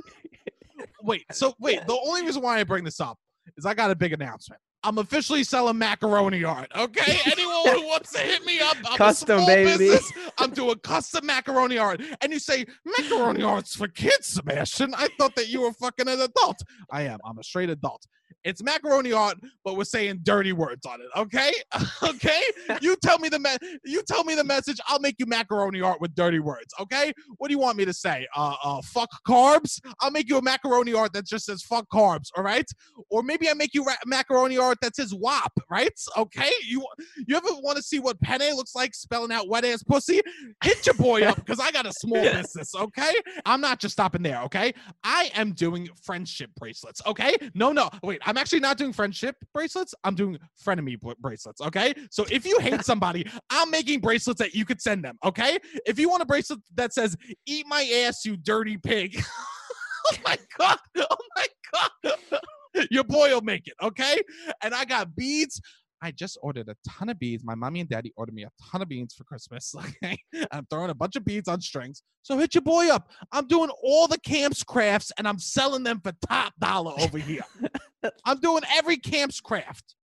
Speaker 1: Wait, so wait. The only reason why I bring this up is I got a big announcement. I'm officially selling macaroni art. Okay, anyone who wants to hit me up, I'm
Speaker 2: Custom, baby.
Speaker 1: business. I'm doing custom macaroni art. And you say macaroni art's for kids, Sebastian. I thought that you were fucking an adult. I am. I'm a straight adult. It's macaroni art, but we're saying dirty words on it. Okay, okay. You tell me the me- you tell me the message. I'll make you macaroni art with dirty words. Okay. What do you want me to say? Uh, uh, fuck carbs. I'll make you a macaroni art that just says fuck carbs. All right. Or maybe I make you ra- macaroni art that says wop. Right. Okay. You you ever want to see what penne looks like spelling out wet ass pussy? Hit your boy up because I got a small business. Okay. I'm not just stopping there. Okay. I am doing friendship bracelets. Okay. No, no. Wait, I'm actually not doing friendship bracelets. I'm doing frenemy br- bracelets. Okay. So if you hate somebody, I'm making bracelets that you could send them. Okay. If you want a bracelet that says, eat my ass, you dirty pig. oh my God. Oh my God. Your boy will make it. Okay. And I got beads. I just ordered a ton of beads. My mommy and daddy ordered me a ton of beads for Christmas. Okay. I'm throwing a bunch of beads on strings. So hit your boy up. I'm doing all the camps crafts and I'm selling them for top dollar over here. I'm doing every camps craft.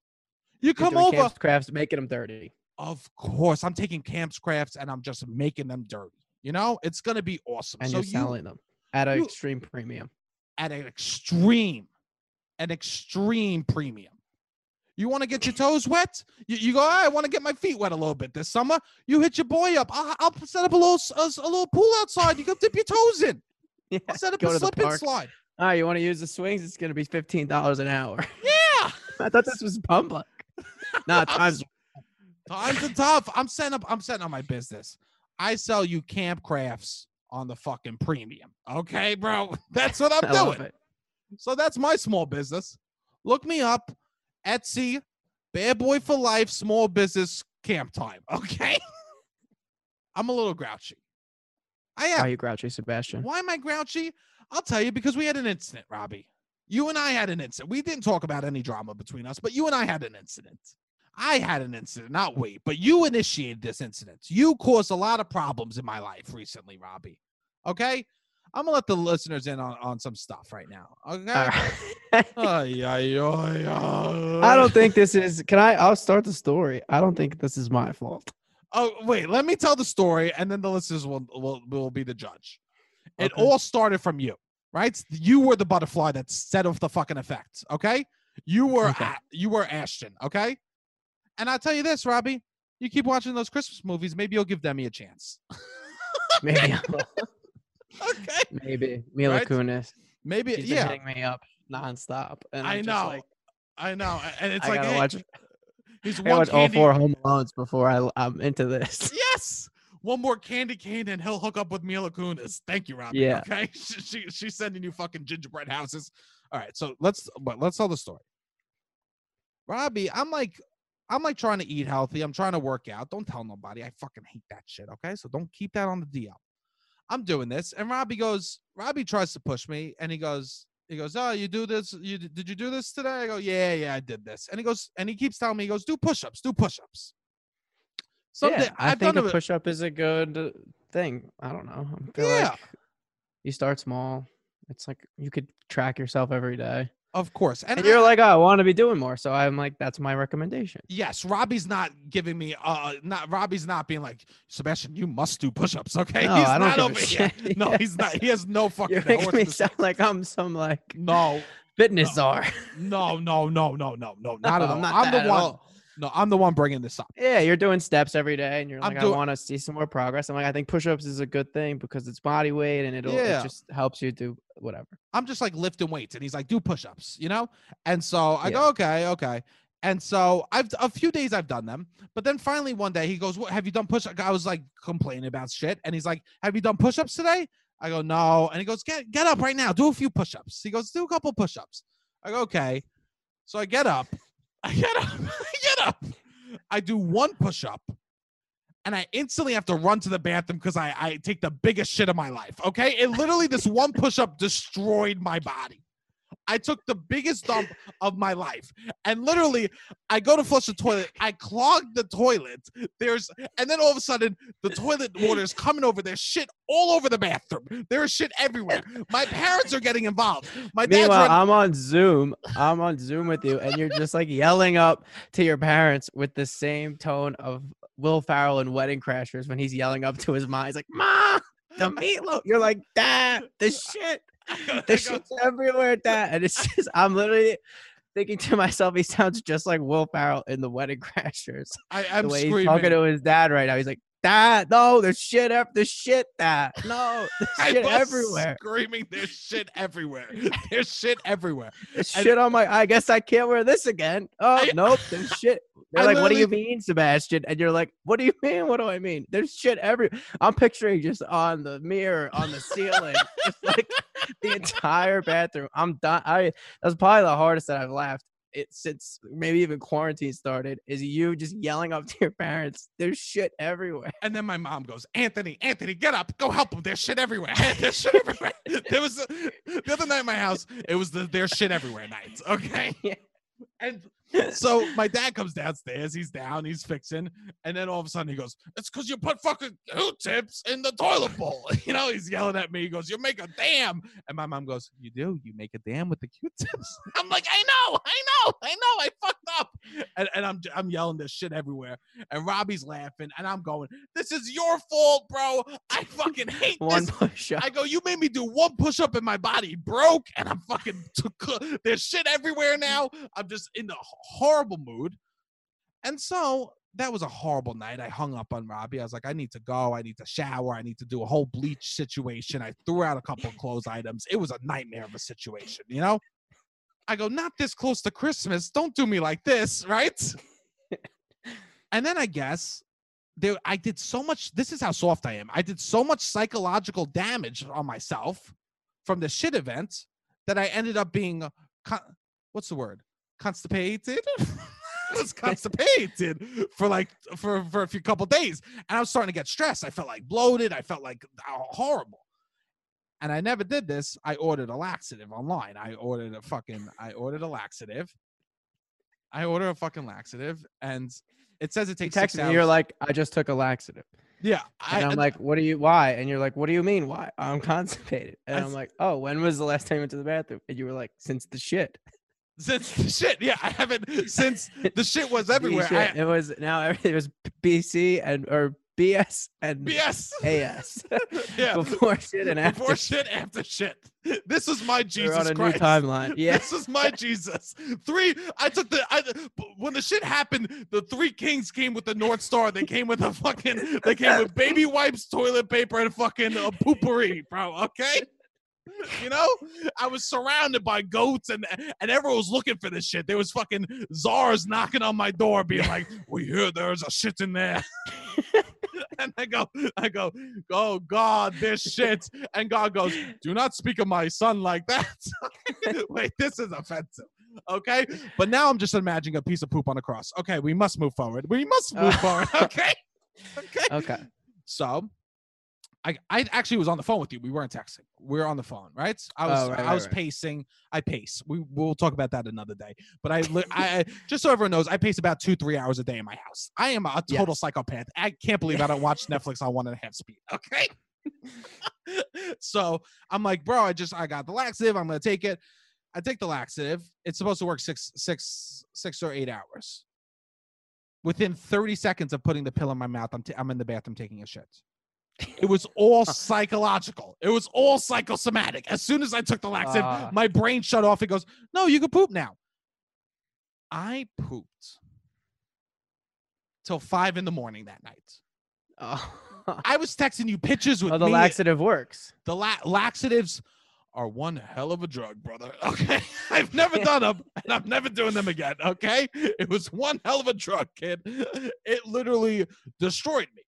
Speaker 1: You come over.
Speaker 2: Camps crafts, making them dirty.
Speaker 1: Of course, I'm taking camps crafts and I'm just making them dirty. You know, it's gonna be awesome.
Speaker 2: and
Speaker 1: so
Speaker 2: you're
Speaker 1: you
Speaker 2: selling them at an
Speaker 1: you-
Speaker 2: extreme premium.
Speaker 1: at an extreme, an extreme premium. You want to get your toes wet? You, you go. "Ah, I want to get my feet wet a little bit this summer. You hit your boy up. I'll, I'll set up a little a little pool outside. You go dip your toes in.
Speaker 2: Yeah.
Speaker 1: I'll set up a slip and
Speaker 2: park. Oh, you want to use the swings? It's gonna be fifteen dollars an hour.
Speaker 1: Yeah.
Speaker 2: I thought this was public. Nah, times
Speaker 1: Times are tough. I'm setting up. I'm setting up my business. I sell you camp crafts on the fucking premium. Okay, bro. That's what I'm
Speaker 2: I love
Speaker 1: doing.
Speaker 2: it.
Speaker 1: So that's my small business. Look me up, Etsy, Bad Boy for Life, small business camp time. Okay. I'm a little grouchy. I
Speaker 2: Why are you grouchy, Sebastian?
Speaker 1: Why am I grouchy? I'll tell you because we had an incident, Robbie. You and I had an incident. We didn't talk about any drama between us, but you and I had an incident. I had an incident, not we, but you initiated this incident. You caused a lot of problems in my life recently, Robbie. Okay? I'm gonna let the listeners in on, on some stuff right now. Okay.
Speaker 2: Right.
Speaker 1: Ay, ay, ay, ay.
Speaker 2: I don't think this is. Can I? I'll start the story. I don't think this is my fault.
Speaker 1: Oh wait, let me tell the story, and then the listeners will will, will be the judge. It
Speaker 2: Okay.
Speaker 1: all started from you, right? You were the butterfly that set off the fucking effects. Okay, you were
Speaker 2: Okay.
Speaker 1: A- you were Ashton. Okay, and I'll tell you this, Robbie, you keep watching those Christmas movies, maybe you'll give Demi a chance.
Speaker 2: Maybe.
Speaker 1: Okay,
Speaker 2: Maybe Mila
Speaker 1: Right?
Speaker 2: Kunis.
Speaker 1: maybe
Speaker 2: She's
Speaker 1: yeah,
Speaker 2: hitting me up nonstop, and
Speaker 1: I
Speaker 2: I'm just
Speaker 1: know.
Speaker 2: Like,
Speaker 1: I know, and it's
Speaker 2: I
Speaker 1: like
Speaker 2: gotta
Speaker 1: hey,
Speaker 2: watch.
Speaker 1: he's
Speaker 2: I watch all four Home Alones before I, I'm into this.
Speaker 1: Yes. One more candy cane and he'll hook up with Mila Kunis. Thank you, Robbie.
Speaker 2: Yeah.
Speaker 1: Okay. She, she, she's sending you fucking gingerbread houses. All right. So let's but let's tell the story. Robbie, I'm like, I'm like trying to eat healthy. I'm trying to work out. Don't tell nobody. I fucking hate that shit. Okay. So don't keep that on the DL. I'm doing this. And Robbie goes, Robbie tries to push me and he goes, he goes, Oh, you do this? You did you do this today? I go, Yeah, yeah, I did this. And he goes, and he keeps telling me, he goes, do push-ups, do push-ups. Something
Speaker 2: yeah, I
Speaker 1: I've
Speaker 2: think a push up is a good thing. I don't know. I feel
Speaker 1: Yeah.
Speaker 2: like you start small. It's like you could track yourself every day,
Speaker 1: Of course. And,
Speaker 2: and you're
Speaker 1: I-
Speaker 2: like, "Oh, I want to be doing more." So I'm like, "That's my recommendation."
Speaker 1: yes, Robbie's not giving me uh not Robbie's not being like, Sebastian, you must do push-ups, okay?
Speaker 2: No,
Speaker 1: he's
Speaker 2: I don't
Speaker 1: not over here.
Speaker 2: shit.
Speaker 1: No,
Speaker 2: Yeah.
Speaker 1: he's not. He has no fucking
Speaker 2: making me sound like I'm some like
Speaker 1: No,
Speaker 2: fitness czar.
Speaker 1: no, no, no, no, no, no, not at all.
Speaker 2: I'm not
Speaker 1: I'm the one.
Speaker 2: all.
Speaker 1: No, I'm the one bringing this up.
Speaker 2: Yeah, you're doing steps every day, and you're like,
Speaker 1: doing-
Speaker 2: I want to see some more progress. I'm like, I think push-ups is a good thing because it's body weight, and it'll
Speaker 1: Yeah.
Speaker 2: it just helps you do whatever.
Speaker 1: I'm just like lifting weights, and he's like, do push-ups, you know? And so I
Speaker 2: Yeah.
Speaker 1: go, okay, okay. And so I've a few days I've done them, but then finally one day he goes, "What have you done push?" I was like complaining about shit, and he's like, "Have you done push-ups today?" I go, "No," and he goes, "Get get up right now, do a few push-ups." He goes, "Do a couple push-ups." I go, "Okay." So I get up, I get up, I get up, I do one push-up, and I instantly have to run to the bathroom because I I take the biggest shit of my life. Okay, it literally this one push-up destroyed my body. I took the biggest dump of my life. And literally, I go to flush the toilet. I clog the toilet. There's, and then all of a sudden, the toilet water is coming over. There's shit all over the bathroom. There is shit everywhere. My parents are getting involved. My dad's
Speaker 2: Meanwhile,
Speaker 1: running.
Speaker 2: I'm on Zoom. I'm on Zoom with you, and you're just like yelling up to your parents with the same tone of Will Ferrell in Wedding Crashers when he's yelling up to his mom. He's like, "Mom, the meatloaf." You're like, "Dad, the shit,
Speaker 1: I go- I
Speaker 2: the
Speaker 1: go,
Speaker 2: shit's everywhere, Dad." And it's just, I'm literally thinking to myself, he sounds just like Will Ferrell in the Wedding Crashers.
Speaker 1: I, I'm
Speaker 2: the way
Speaker 1: screaming.
Speaker 2: he's talking to his dad right now. He's like, "Dad, no, there's shit, ev- there's shit, that. no, there's shit
Speaker 1: was
Speaker 2: everywhere."
Speaker 1: Screaming, there's shit everywhere. There's shit everywhere.
Speaker 2: There's
Speaker 1: And-
Speaker 2: shit on my. I guess I can't wear this again. Oh
Speaker 1: I-
Speaker 2: nope, there's shit. They're
Speaker 1: I
Speaker 2: like, "What do you mean, Sebastian?" And you're like, "What do you mean? What do I mean?" There's shit every. I'm picturing just on the mirror, on the ceiling, just like the entire bathroom. I'm done. I that's probably the hardest that I've laughed. It since maybe even quarantine started is you just yelling up to your parents. There's shit everywhere.
Speaker 1: And then my mom goes, Anthony, Anthony, get up, go help them. There's shit everywhere. There's shit everywhere. There was the other night at my house. It was the there's shit everywhere nights. Okay.
Speaker 2: Yeah.
Speaker 1: And so my dad comes downstairs. He's down. He's fixing, and then all of a sudden he goes, "It's because you put fucking Q-tips in the toilet bowl." You know, he's yelling at me. He goes, "You make a dam," and my mom goes, "You do? You make a dam with the Q-tips?" I'm like, "I know, I know, I know. I fucked up," and, and I'm I'm yelling this shit everywhere, and Robbie's laughing, and I'm going, "This is your fault, bro. I fucking hate
Speaker 2: One
Speaker 1: this
Speaker 2: push up.
Speaker 1: I go, you made me do one push up and my body broke, and I'm fucking. there's shit everywhere now. I'm just in a horrible mood, and so that was a horrible night. I hung up on Robbie. I was like, I need to go. I need to shower. I need to do a whole bleach situation. I threw out a couple of clothes items. It was a nightmare of a situation, you know. I go, not this close to Christmas. Don't do me like this, right? and then I guess there I did so much this is how soft I am. I did so much psychological damage on myself from the shit event that I ended up being what's the word? Constipated? I was constipated for like for for a few couple days and I was starting to get stressed. I felt like bloated, I felt like horrible. And I never did this. I ordered a laxative online. I ordered a fucking I ordered a laxative. I order a fucking laxative, and it says it
Speaker 2: You
Speaker 1: takes
Speaker 2: text
Speaker 1: six
Speaker 2: me, you're like, I just took a laxative.
Speaker 1: yeah, I,
Speaker 2: And I'm like, what do you, why? And you're like, what do you mean, why? I'm constipated. And I'm like, oh, when was the last time you went to the bathroom? And you were like, since the shit.
Speaker 1: Since the shit. Yeah, I haven't since the shit was everywhere.
Speaker 2: shit.
Speaker 1: I,
Speaker 2: it was now everything was BC and or BS and
Speaker 1: BS.
Speaker 2: AS.
Speaker 1: yeah.
Speaker 2: Before shit and after.
Speaker 1: Before shit, after shit. This is my
Speaker 2: We're
Speaker 1: Jesus
Speaker 2: on a
Speaker 1: Christ.
Speaker 2: new timeline. Yeah.
Speaker 1: This is my Jesus. Three. I took the. I, when the shit happened, the three kings came with the North Star. They came with a fucking. They came with baby wipes, toilet paper, and fucking a poopery, bro. Okay. You know, I was surrounded by goats, and and everyone was looking for this shit. There was fucking czars knocking on my door, being like, "We hear there's a shit in there." and I go, I go, oh God, this shit. And God goes, do not speak of my son like that. Wait, this is offensive. Okay. But now I'm just imagining a piece of poop on a cross. Okay, we must move forward. We must move forward. Okay. Okay.
Speaker 2: Okay.
Speaker 1: So I I actually was on the phone with you. We weren't texting. We were on the phone, right? I oh, was
Speaker 2: Oh, right,
Speaker 1: I was
Speaker 2: right.
Speaker 1: pacing. I pace. We we'll talk about that another day. But I I I- just so everyone knows, I pace about two three hours a day in my house. I am a total
Speaker 2: Yes.
Speaker 1: psychopath. I can't believe I don't watch Netflix on one and a half speed. Okay. so I'm like, bro, I just I got the laxative. I'm gonna take it. I take the laxative. It's supposed to work six six six or eight hours. Within 30 seconds of putting the pill in my mouth, I'm, t- I'm in the bathroom taking a shit. It was all psychological. It was all psychosomatic. As soon as I took the laxative,
Speaker 2: Ah.
Speaker 1: my brain shut off. It goes, No, you can poop now. I pooped till five in the morning that night.
Speaker 2: Oh,
Speaker 1: I was texting you pictures with
Speaker 2: oh the
Speaker 1: me.
Speaker 2: laxative works.
Speaker 1: the la- laxatives are one hell of a drug, brother. Okay. I've never done them and I'm never doing them again. Okay. It was one hell of a drug, kid. It literally destroyed me.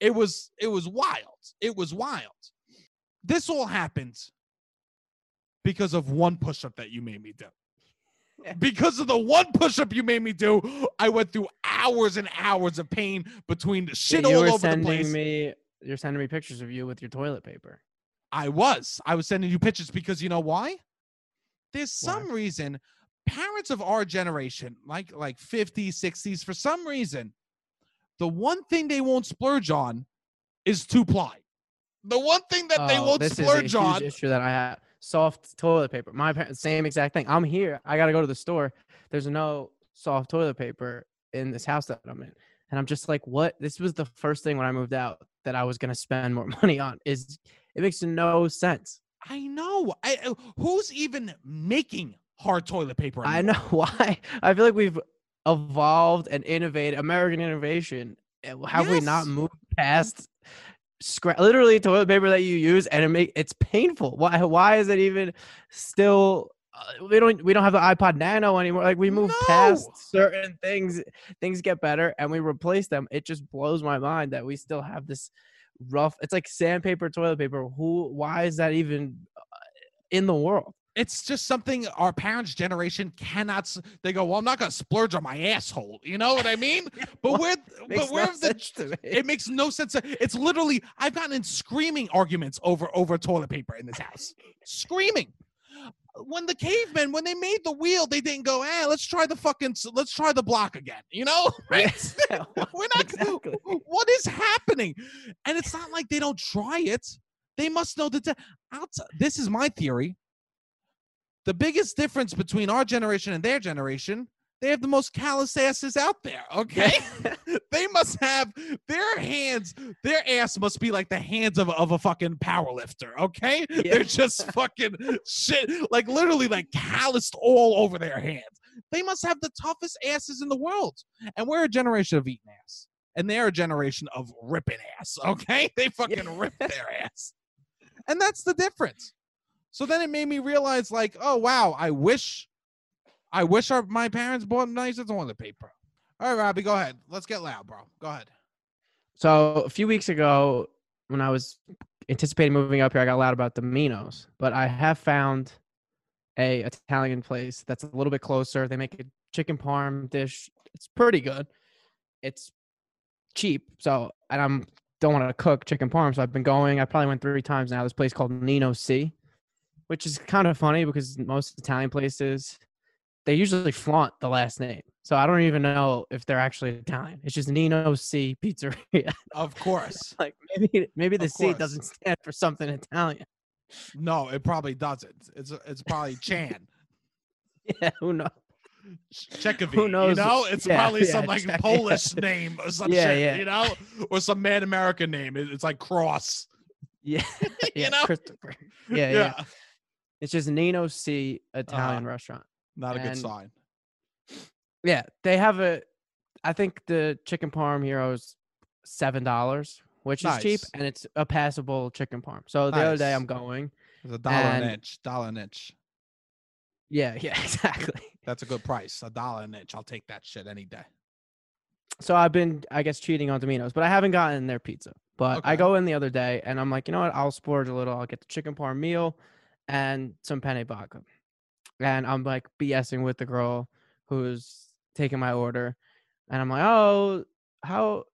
Speaker 1: It was it was wild. It was wild. This all happened because of one push-up that you made me do. Because of the one push-up you made me do, I went through hours and hours of pain between the shit
Speaker 2: you
Speaker 1: all over the place.
Speaker 2: me you're sending me pictures of you with your toilet paper.
Speaker 1: I was. I was sending you pictures because you know why? There's
Speaker 2: Why?
Speaker 1: some reason parents of our generation, like like 50s, 60s, for some reason, the one thing they won't splurge on is two ply. The one thing that they
Speaker 2: Oh,
Speaker 1: won't
Speaker 2: this
Speaker 1: splurge
Speaker 2: is a huge
Speaker 1: on.
Speaker 2: issue that I have. Soft toilet paper. My parents, same exact thing. I'm here. I gotta go to the store. There's no soft toilet paper in this house that I'm in, and I'm just like, what? This was the first thing when I moved out that I was gonna spend more money on. Is it makes no sense.
Speaker 1: I know. I, uh, who's even making hard toilet paper?
Speaker 2: I know why. I feel like we've evolved and innovated American innovation. Uh, Have we not moved past literally toilet paper that you use and it make it's painful. Why why is it even still uh, we don't we don't have the iPod Nano anymore. Like we move past certain things, things get better and we replace them. It just blows my mind that we still have this rough. It's like sandpaper, toilet paper. Who? Why is that even uh, in the world?
Speaker 1: It's just something our parents' generation cannot. They go, well, I'm not gonna splurge on my asshole. You know what I mean? But
Speaker 2: What?
Speaker 1: we're but we're
Speaker 2: no
Speaker 1: the
Speaker 2: sense to me.
Speaker 1: It makes no sense. It's literally I've gotten in screaming arguments over over toilet paper in this house. screaming. When the cavemen, when they made the wheel, they didn't go, "Eh, let's try the fucking, let's try the block again." You know, right?
Speaker 2: Yeah,
Speaker 1: We're not.
Speaker 2: exactly.
Speaker 1: What is happening? And it's not like they don't try it. They must know that. This is my theory. The biggest difference between our generation and their generation, they have the most callous asses out there. Okay they must have their hands, their ass must be like the hands of, of a fucking power lifter, okay?
Speaker 2: Yeah.
Speaker 1: They're just fucking shit, like literally like calloused all over their hands. They must have the toughest asses in the world. And we're a generation of eating ass. And they're a generation of ripping ass, okay? They fucking rip their ass. And that's the difference. So then it made me realize, like, oh wow, I wish I wish our my parents bought nicer toilet the paper. All right, Robbie, go ahead. Let's get loud, bro. Go ahead.
Speaker 2: So a few weeks ago, when I was anticipating moving up here, I got loud about the Minos, but I have found a Italian place that's a little bit closer. They make a chicken parm dish. It's pretty good. It's cheap, so and I'm don't want to cook chicken parm, so I've been going. I probably went three times now. This place called Nino C, which is kind of funny because most Italian places they usually flaunt the last name. So I don't even know if they're actually Italian. It's just Nino C Pizzeria.
Speaker 1: Of course.
Speaker 2: like maybe maybe the C doesn't stand for something Italian.
Speaker 1: No, it probably doesn't. It's it's probably Chan.
Speaker 2: Yeah, who knows?
Speaker 1: Chekovi.
Speaker 2: Who knows?
Speaker 1: You know, it's
Speaker 2: Yeah,
Speaker 1: probably
Speaker 2: yeah,
Speaker 1: some like
Speaker 2: Czech-
Speaker 1: Polish name or some
Speaker 2: Yeah,
Speaker 1: shit.
Speaker 2: yeah.
Speaker 1: You know, or some Mad American name. It's like Cross.
Speaker 2: Yeah, yeah,
Speaker 1: know?
Speaker 2: Christopher. Yeah, yeah, It's just Nino C ah, Italian restaurant.
Speaker 1: Not a good sign.
Speaker 2: Yeah, they have a. I think the chicken parm here is seven dollars, which is cheap, and it's a passable chicken parm. So the other day I'm going.
Speaker 1: It's a dollar an inch. Dollar an inch.
Speaker 2: Yeah, yeah, exactly.
Speaker 1: That's a good price. A dollar an inch. I'll take that shit any day.
Speaker 2: So I've been, I guess, cheating on Domino's, but I haven't gotten their pizza. But I go in the other day, and I'm like, you know what? I'll splurge a little. I'll get the chicken parm meal and some penne vodka. And I'm like BSing with the girl who's taking my order, and I'm like, oh, how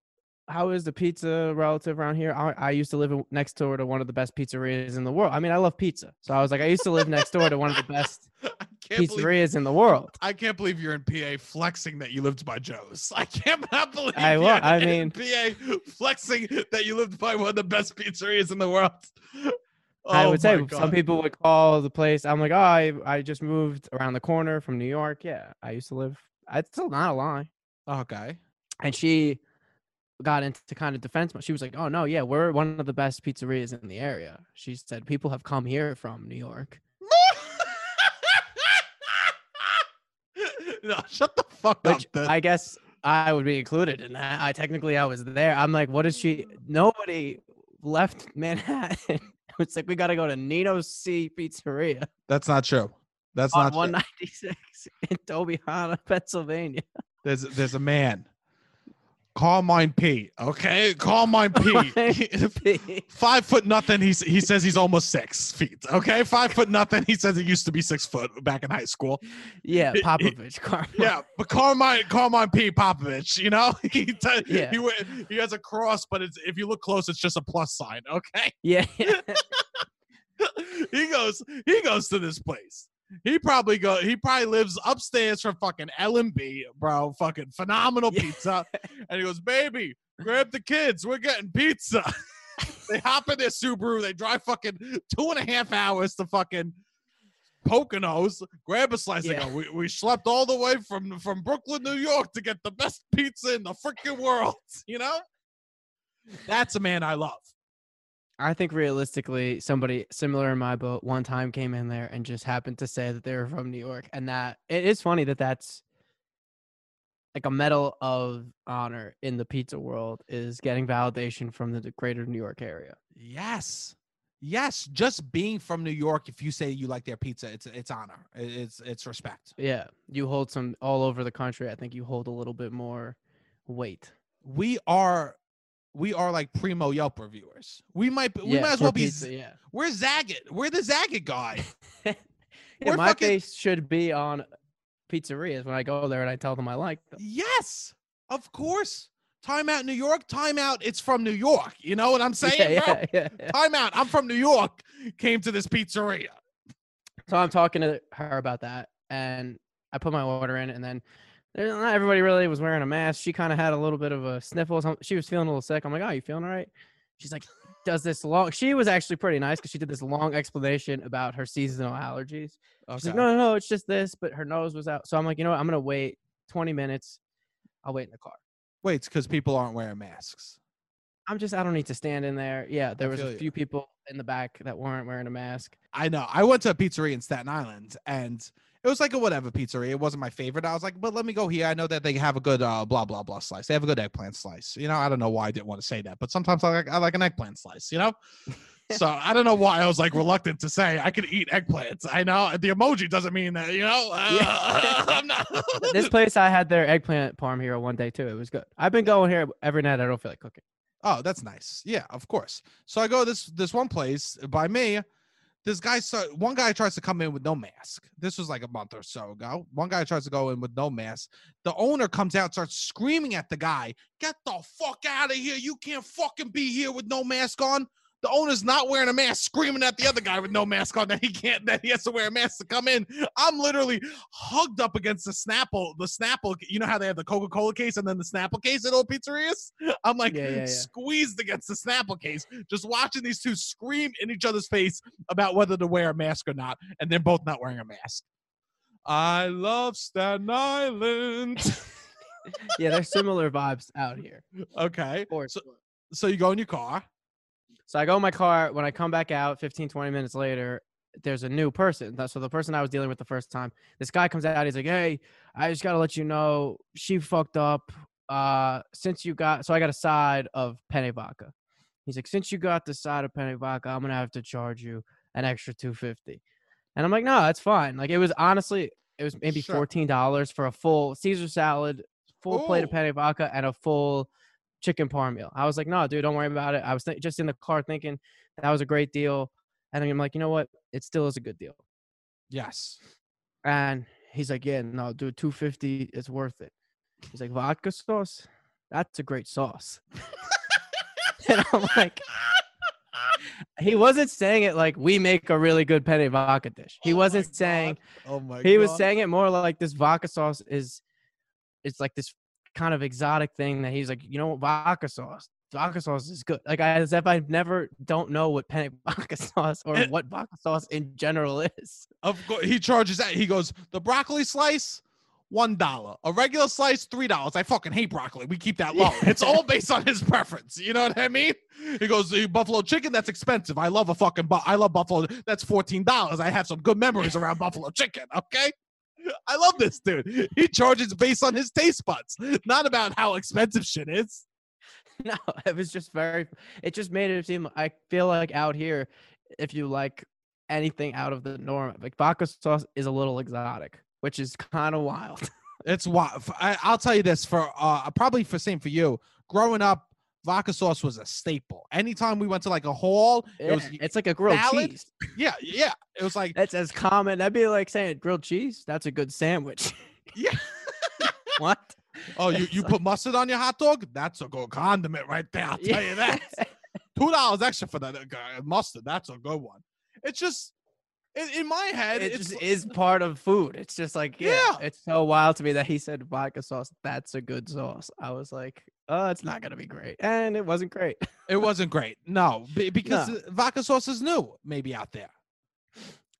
Speaker 2: how is the pizza relative around here? I, I used to live next door to one of the best pizzerias in the world. I mean, I love pizza, so I was like, I used to live next door to one of the best
Speaker 1: can't believe
Speaker 2: pizzerias in the world.
Speaker 1: I can't believe you're in PA flexing that you lived by Joe's. I can't not believe
Speaker 2: I
Speaker 1: you're
Speaker 2: I
Speaker 1: in
Speaker 2: mean-
Speaker 1: PA flexing that you lived by one of the best pizzerias in the world.
Speaker 2: I
Speaker 1: Oh
Speaker 2: would say
Speaker 1: my
Speaker 2: some people would call the place. I'm like, oh, I, I just moved around the corner from New York. Yeah, I used to live. It's still not a lie.
Speaker 1: Okay.
Speaker 2: And she got into kind of defense. mode. She was like, oh no, yeah, we're one of the best pizzerias in the area. She said people have come here from New York.
Speaker 1: no, shut the fuck
Speaker 2: Which
Speaker 1: up. then.
Speaker 2: I guess I would be included in that. I technically I was there. I'm like, what is she? Nobody left Manhattan. it's like we got to go to Nino's C Pizzeria
Speaker 1: That's not true. That's
Speaker 2: on
Speaker 1: not true.
Speaker 2: 196 in Tobyhanna, Pennsylvania.
Speaker 1: There's there's a man. Carmine P. Okay, Carmine mine
Speaker 2: P.
Speaker 1: Five foot nothing. He's he says he's almost six feet. Okay, five foot nothing. He says he used to be six foot back in high school.
Speaker 2: Yeah,
Speaker 1: He- he-
Speaker 2: Popovich. Carmine.
Speaker 1: Yeah, but Carmine Carmine P. Popovich. You know, he t-
Speaker 2: Yeah.
Speaker 1: he he has a cross, but it's if you look close, it's just a plus sign. Okay,
Speaker 2: Yeah.
Speaker 1: he goes he goes to this place. He probably go. He probably lives upstairs from fucking L and B, bro. Fucking phenomenal
Speaker 2: Yeah.
Speaker 1: pizza. And he goes, "Baby, grab the kids. We're getting pizza." they hop in their Subaru. They drive fucking two and a half hours to fucking Poconos. Grab a slice. They
Speaker 2: Yeah.
Speaker 1: go, we, we slept all the way from from Brooklyn, New York, to get the best pizza in the freaking world. You know, that's a man I love.
Speaker 2: I think realistically, somebody similar in my boat one time came in there and just happened to say that they were from New York, and that it is funny that that's like a medal of honor in the pizza world is getting validation from the greater New York area.
Speaker 1: Yes. Yes, just being from New York, if you say you like their pizza, it's it's honor. It's it's respect.
Speaker 2: Yeah, you hold some all over the country. I think you hold a little bit more weight.
Speaker 1: We are we are like primo Yelp reviewers. We might we
Speaker 2: Yeah,
Speaker 1: might as well be
Speaker 2: pizza, yeah.
Speaker 1: we're Zagat. We're the Zagat guy.
Speaker 2: yeah, my
Speaker 1: fucking-
Speaker 2: face should be on pizzerias when I go there and I tell them I like them.
Speaker 1: Yes, of course. Time out New York, time out. It's from New York. You know what I'm saying,
Speaker 2: yeah, yeah, yeah.
Speaker 1: Time out. I'm from New York. Came to this pizzeria.
Speaker 2: So I'm talking to her about that, and I put my order in, and then Eh, not everybody really was wearing a mask. She kind of had a little bit of a sniffle. She was feeling a little sick. I'm like, "Oh, you feeling all right?" She's like, "Does this long?" She was actually pretty nice because she did this long explanation about her seasonal allergies. She's like, "No, no, no, it's just this," but her nose was out. So I'm like, "You know what? I'm gonna wait 20 minutes. I'll wait in the car."
Speaker 1: Wait, it's because people aren't wearing masks.
Speaker 2: I'm just, I don't need to stand in there. Yeah, there was a
Speaker 1: you.
Speaker 2: few people in the back that weren't wearing a mask.
Speaker 1: I know. I went to a pizzeria in Staten Island and it was like a whatever pizzeria. It wasn't my favorite. I was like, but let me go here. I know that they have a good uh, blah blah blah slice. They have a good eggplant slice. You know, I don't know why I didn't want to say that, but sometimes I like I like an eggplant slice. You know, so I don't know why I was like reluctant to say I could eat eggplants. I know the emoji doesn't mean that. You know, uh, I'm not.
Speaker 2: this place I had their eggplant parm here one day too. It was good. I've been going here every night. I don't feel like cooking.
Speaker 1: Oh, that's nice. Yeah, of course. So I go this this one place by me. This guy start, one guy tries to come in with no mask. This was like a month or so ago. One guy tries to go in with no mask. The owner comes out, starts screaming at the guy, "Get the fuck out of here! You can't fucking be here with no mask on." The owner's not wearing a mask, screaming at the other guy with no mask on that he can't, that he has to wear a mask to come in. I'm literally hugged up against the Snapple, the Snapple. You know how they have the Coca Cola case and then the Snapple case at old pizzerias? I'm like
Speaker 2: Yeah, yeah, yeah.
Speaker 1: squeezed against the Snapple case, just watching these two scream in each other's face about whether to wear a mask or not, and they're both not wearing a mask. I love Staten Island.
Speaker 2: yeah, there's similar vibes out here.
Speaker 1: okay.
Speaker 2: Or
Speaker 1: So, so you go in your car.
Speaker 2: So I go in my car. When I come back out 15, 20 minutes later, there's a new person. So the person I was dealing with the first time, this guy comes out. He's like, "Hey, I just gotta let you know she fucked up. Uh, since you got so I got a side of penne vodka. He's like, since you got the side of penne vodka, I'm gonna have to charge you an extra 250. And I'm like, no, that's fine. Like it was honestly, it was maybe
Speaker 1: Sure.
Speaker 2: fourteen dollars for a full Caesar salad, full plate of
Speaker 1: Ooh.
Speaker 2: penne vodka, and a full chicken parm meal. I was like, no, dude, don't worry about it. I was th- just in the car thinking that was a great deal. And I'm like, you know what? It still is a good deal.
Speaker 1: Yes.
Speaker 2: And he's like, yeah, no, dude, 250 is worth it. He's like, vodka sauce? That's a great sauce. and I'm like, he wasn't saying it like we make a really good penne vodka dish. He
Speaker 1: Oh
Speaker 2: wasn't saying
Speaker 1: God. Oh my
Speaker 2: he was saying it more like this vodka sauce is it's like this kind of exotic thing that he's like, you know what, vodka sauce. Vodka sauce is good. Like I, as if I never don't know what penne vodka sauce or
Speaker 1: And-
Speaker 2: what vodka sauce in general is.
Speaker 1: Of course, he charges that. He goes, the broccoli slice, one dollar. A regular slice, three dollars. I fucking hate broccoli. We keep that low. It's all based on his preference. You know what I mean? He goes, the buffalo chicken, that's expensive. I love a fucking, bu- I love buffalo. That's fourteen dollars. I have some good memories around buffalo chicken. Okay. I love this dude. He charges based on his taste buds, not about how expensive shit is.
Speaker 2: No, it was just very. It just made it seem. I feel like out here, if you like anything out of the norm, like vodka sauce is a little exotic, which is kind of wild.
Speaker 1: It's wild. I, I'll tell you this for uh probably for same for you. Growing up, vodka sauce was a staple. Anytime we went to like a hall, it was
Speaker 2: it's like a grilled
Speaker 1: salad?
Speaker 2: cheese.
Speaker 1: yeah, yeah. It was like
Speaker 2: That's as common. That'd be like saying grilled cheese. That's a good sandwich.
Speaker 1: Yeah.
Speaker 2: what?
Speaker 1: oh, you, you put mustard on your hot dog? That's a good condiment right there. I'll tell you that. Two dollars extra for that uh, mustard. That's a good one. It's just in, in my head,
Speaker 2: it
Speaker 1: it's
Speaker 2: just is part of food. It's just like yeah,
Speaker 1: Yeah.
Speaker 2: it's so wild to me that he said vodka sauce. That's a good sauce. I was like, oh, it's not gonna be great, and it wasn't great.
Speaker 1: it wasn't great. No, because
Speaker 2: No.
Speaker 1: vodka sauce is new, maybe out there.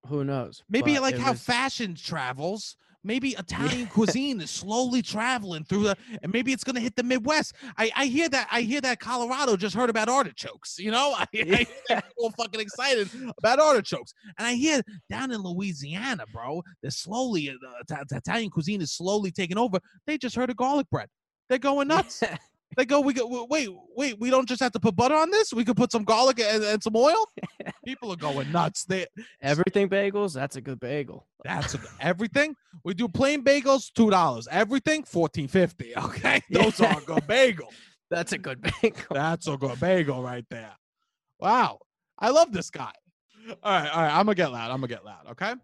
Speaker 2: Who knows?
Speaker 1: Maybe
Speaker 2: But
Speaker 1: like how
Speaker 2: was-
Speaker 1: fashion travels. Maybe Italian cuisine is slowly traveling through the, and maybe it's gonna hit the Midwest. I, I hear that. I hear that Colorado just heard about artichokes. You know, I, I hear that people fucking excited about artichokes, and I hear down in Louisiana, bro, they're slowly uh, the Italian cuisine is slowly taking over. They just heard of garlic bread. They're going nuts. They go, we go, wait, wait, we don't just have to put butter on this. We could put some garlic and, and some oil. People are going nuts. They
Speaker 2: Everything bagels. That's a good bagel.
Speaker 1: that's a- everything. We do plain bagels, two dollars. Everything, fourteen fifty. Okay, those
Speaker 2: Yeah.
Speaker 1: are good bagel.
Speaker 2: That's a good bagel.
Speaker 1: That's a good bagel right there. Wow, I love this guy. All right, all right. I'm gonna get loud. I'm gonna get loud. Okay.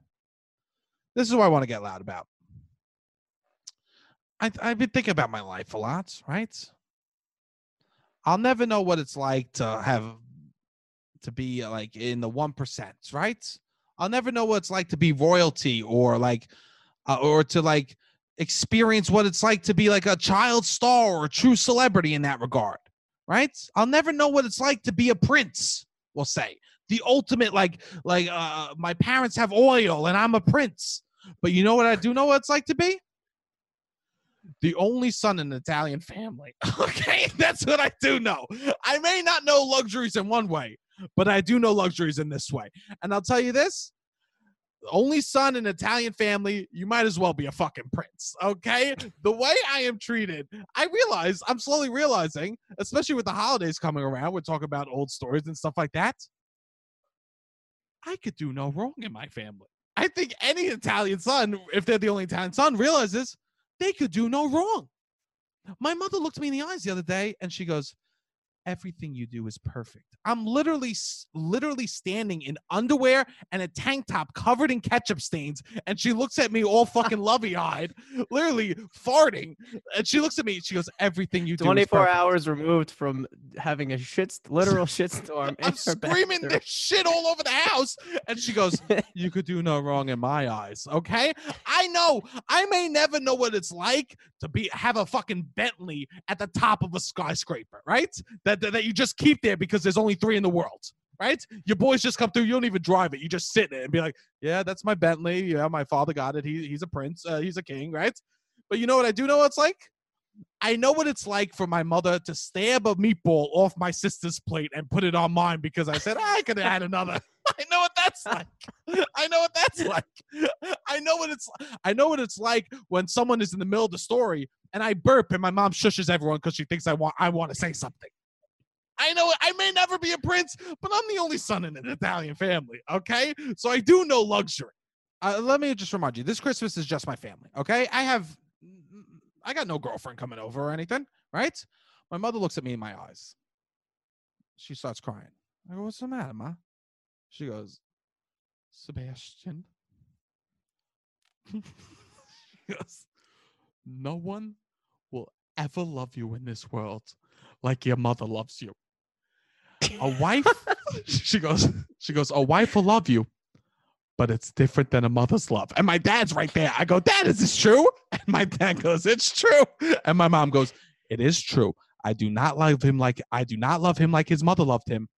Speaker 1: This is what I want to get loud about. I, I've been thinking about my life a lot, right? I'll never know what it's like to have to be uh, like in the one percent, right? I'll never know what it's like to be royalty or like uh, or to like experience what it's like to be like a child star or a true celebrity in that regard, right? I'll never know what it's like to be a prince, we'll say. The ultimate like like uh my parents have oil and I'm a prince. But you know what I do know what it's like to be? The only son in an Italian family. Okay, that's what I do know. I may not know luxuries in one way, but I do know luxuries in this way. And I'll tell you this only son in an Italian family, you might as well be a fucking prince. Okay, the way I am treated, I realize, I'm slowly realizing, especially with the holidays coming around, we're talking about old stories and stuff like that. I could do no wrong in my family. I think any Italian son, if they're the only Italian son, realizes they could do no wrong. My mother looked me in the eyes the other day and she goes, everything you do is perfect. I'm literally, literally standing in underwear and a tank top covered in ketchup stains, and she looks at me all fucking lovey-eyed, literally farting, and she looks at me. and She goes, "Everything you do."
Speaker 2: 24 hours removed from having a shit, literal shitstorm.
Speaker 1: I'm screaming
Speaker 2: bathroom.
Speaker 1: this shit all over the house, and she goes, "You could do no wrong in my eyes." Okay, I know I may never know what it's like to be have a fucking Bentley at the top of a skyscraper, right? That that, that you just keep there because there's only three in the world. Right, your boys just come through. You don't even drive it. You just sit in it and be like, "Yeah, that's my Bentley. Yeah, my father got it. He, he's a prince. Uh, he's a king, right?" But you know what I do know what it's like? I know what it's like for my mother to stab a meatball off my sister's plate and put it on mine because I said I could had another. I know what that's like. I know what that's like. I know what it's I know what it's like when someone is in the middle of the story and I burp and my mom shushes everyone because she thinks I want I want to say something. I know I may never be a prince, but I'm the only son in an Italian family. Okay, so I do know luxury. Uh, let me just remind you, this Christmas is just my family. Okay, I have I got no girlfriend coming over or anything, right? My mother looks at me in my eyes. She starts crying. I go, What's the matter, Ma? She goes, Sebastian. she goes, No one will ever love you in this world like your mother loves you. A wife, she goes, she goes, a wife will love you, but it's different than a mother's love. And my dad's right there. I go, Dad, is this true? And my dad goes, It's true. And my mom goes, It is true. I do not love him like I do not love him like his mother loved him,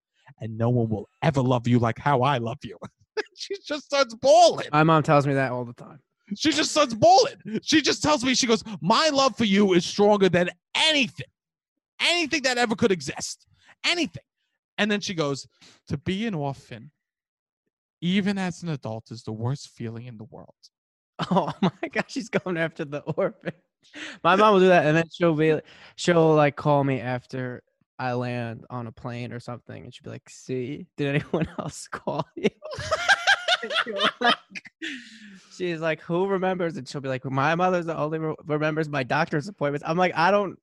Speaker 1: and no one will ever love you like how I love you. she just starts bawling.
Speaker 2: My mom tells me that all the time.
Speaker 1: She just starts bawling. She just tells me, she goes, My love for you is stronger than anything, anything that ever could exist. Anything. And then she goes, To be an orphan, even as an adult, is the worst feeling in the world.
Speaker 2: Oh my gosh, she's going after the orphan. My mom will do that, and then she'll be, she'll like call me after I land on a plane or something, and she'll be like, "See, did anyone else call you?" She's like, "Who remembers?" And she'll be like, "My mother's the only re- remembers my doctor's appointments." I'm like, "I don't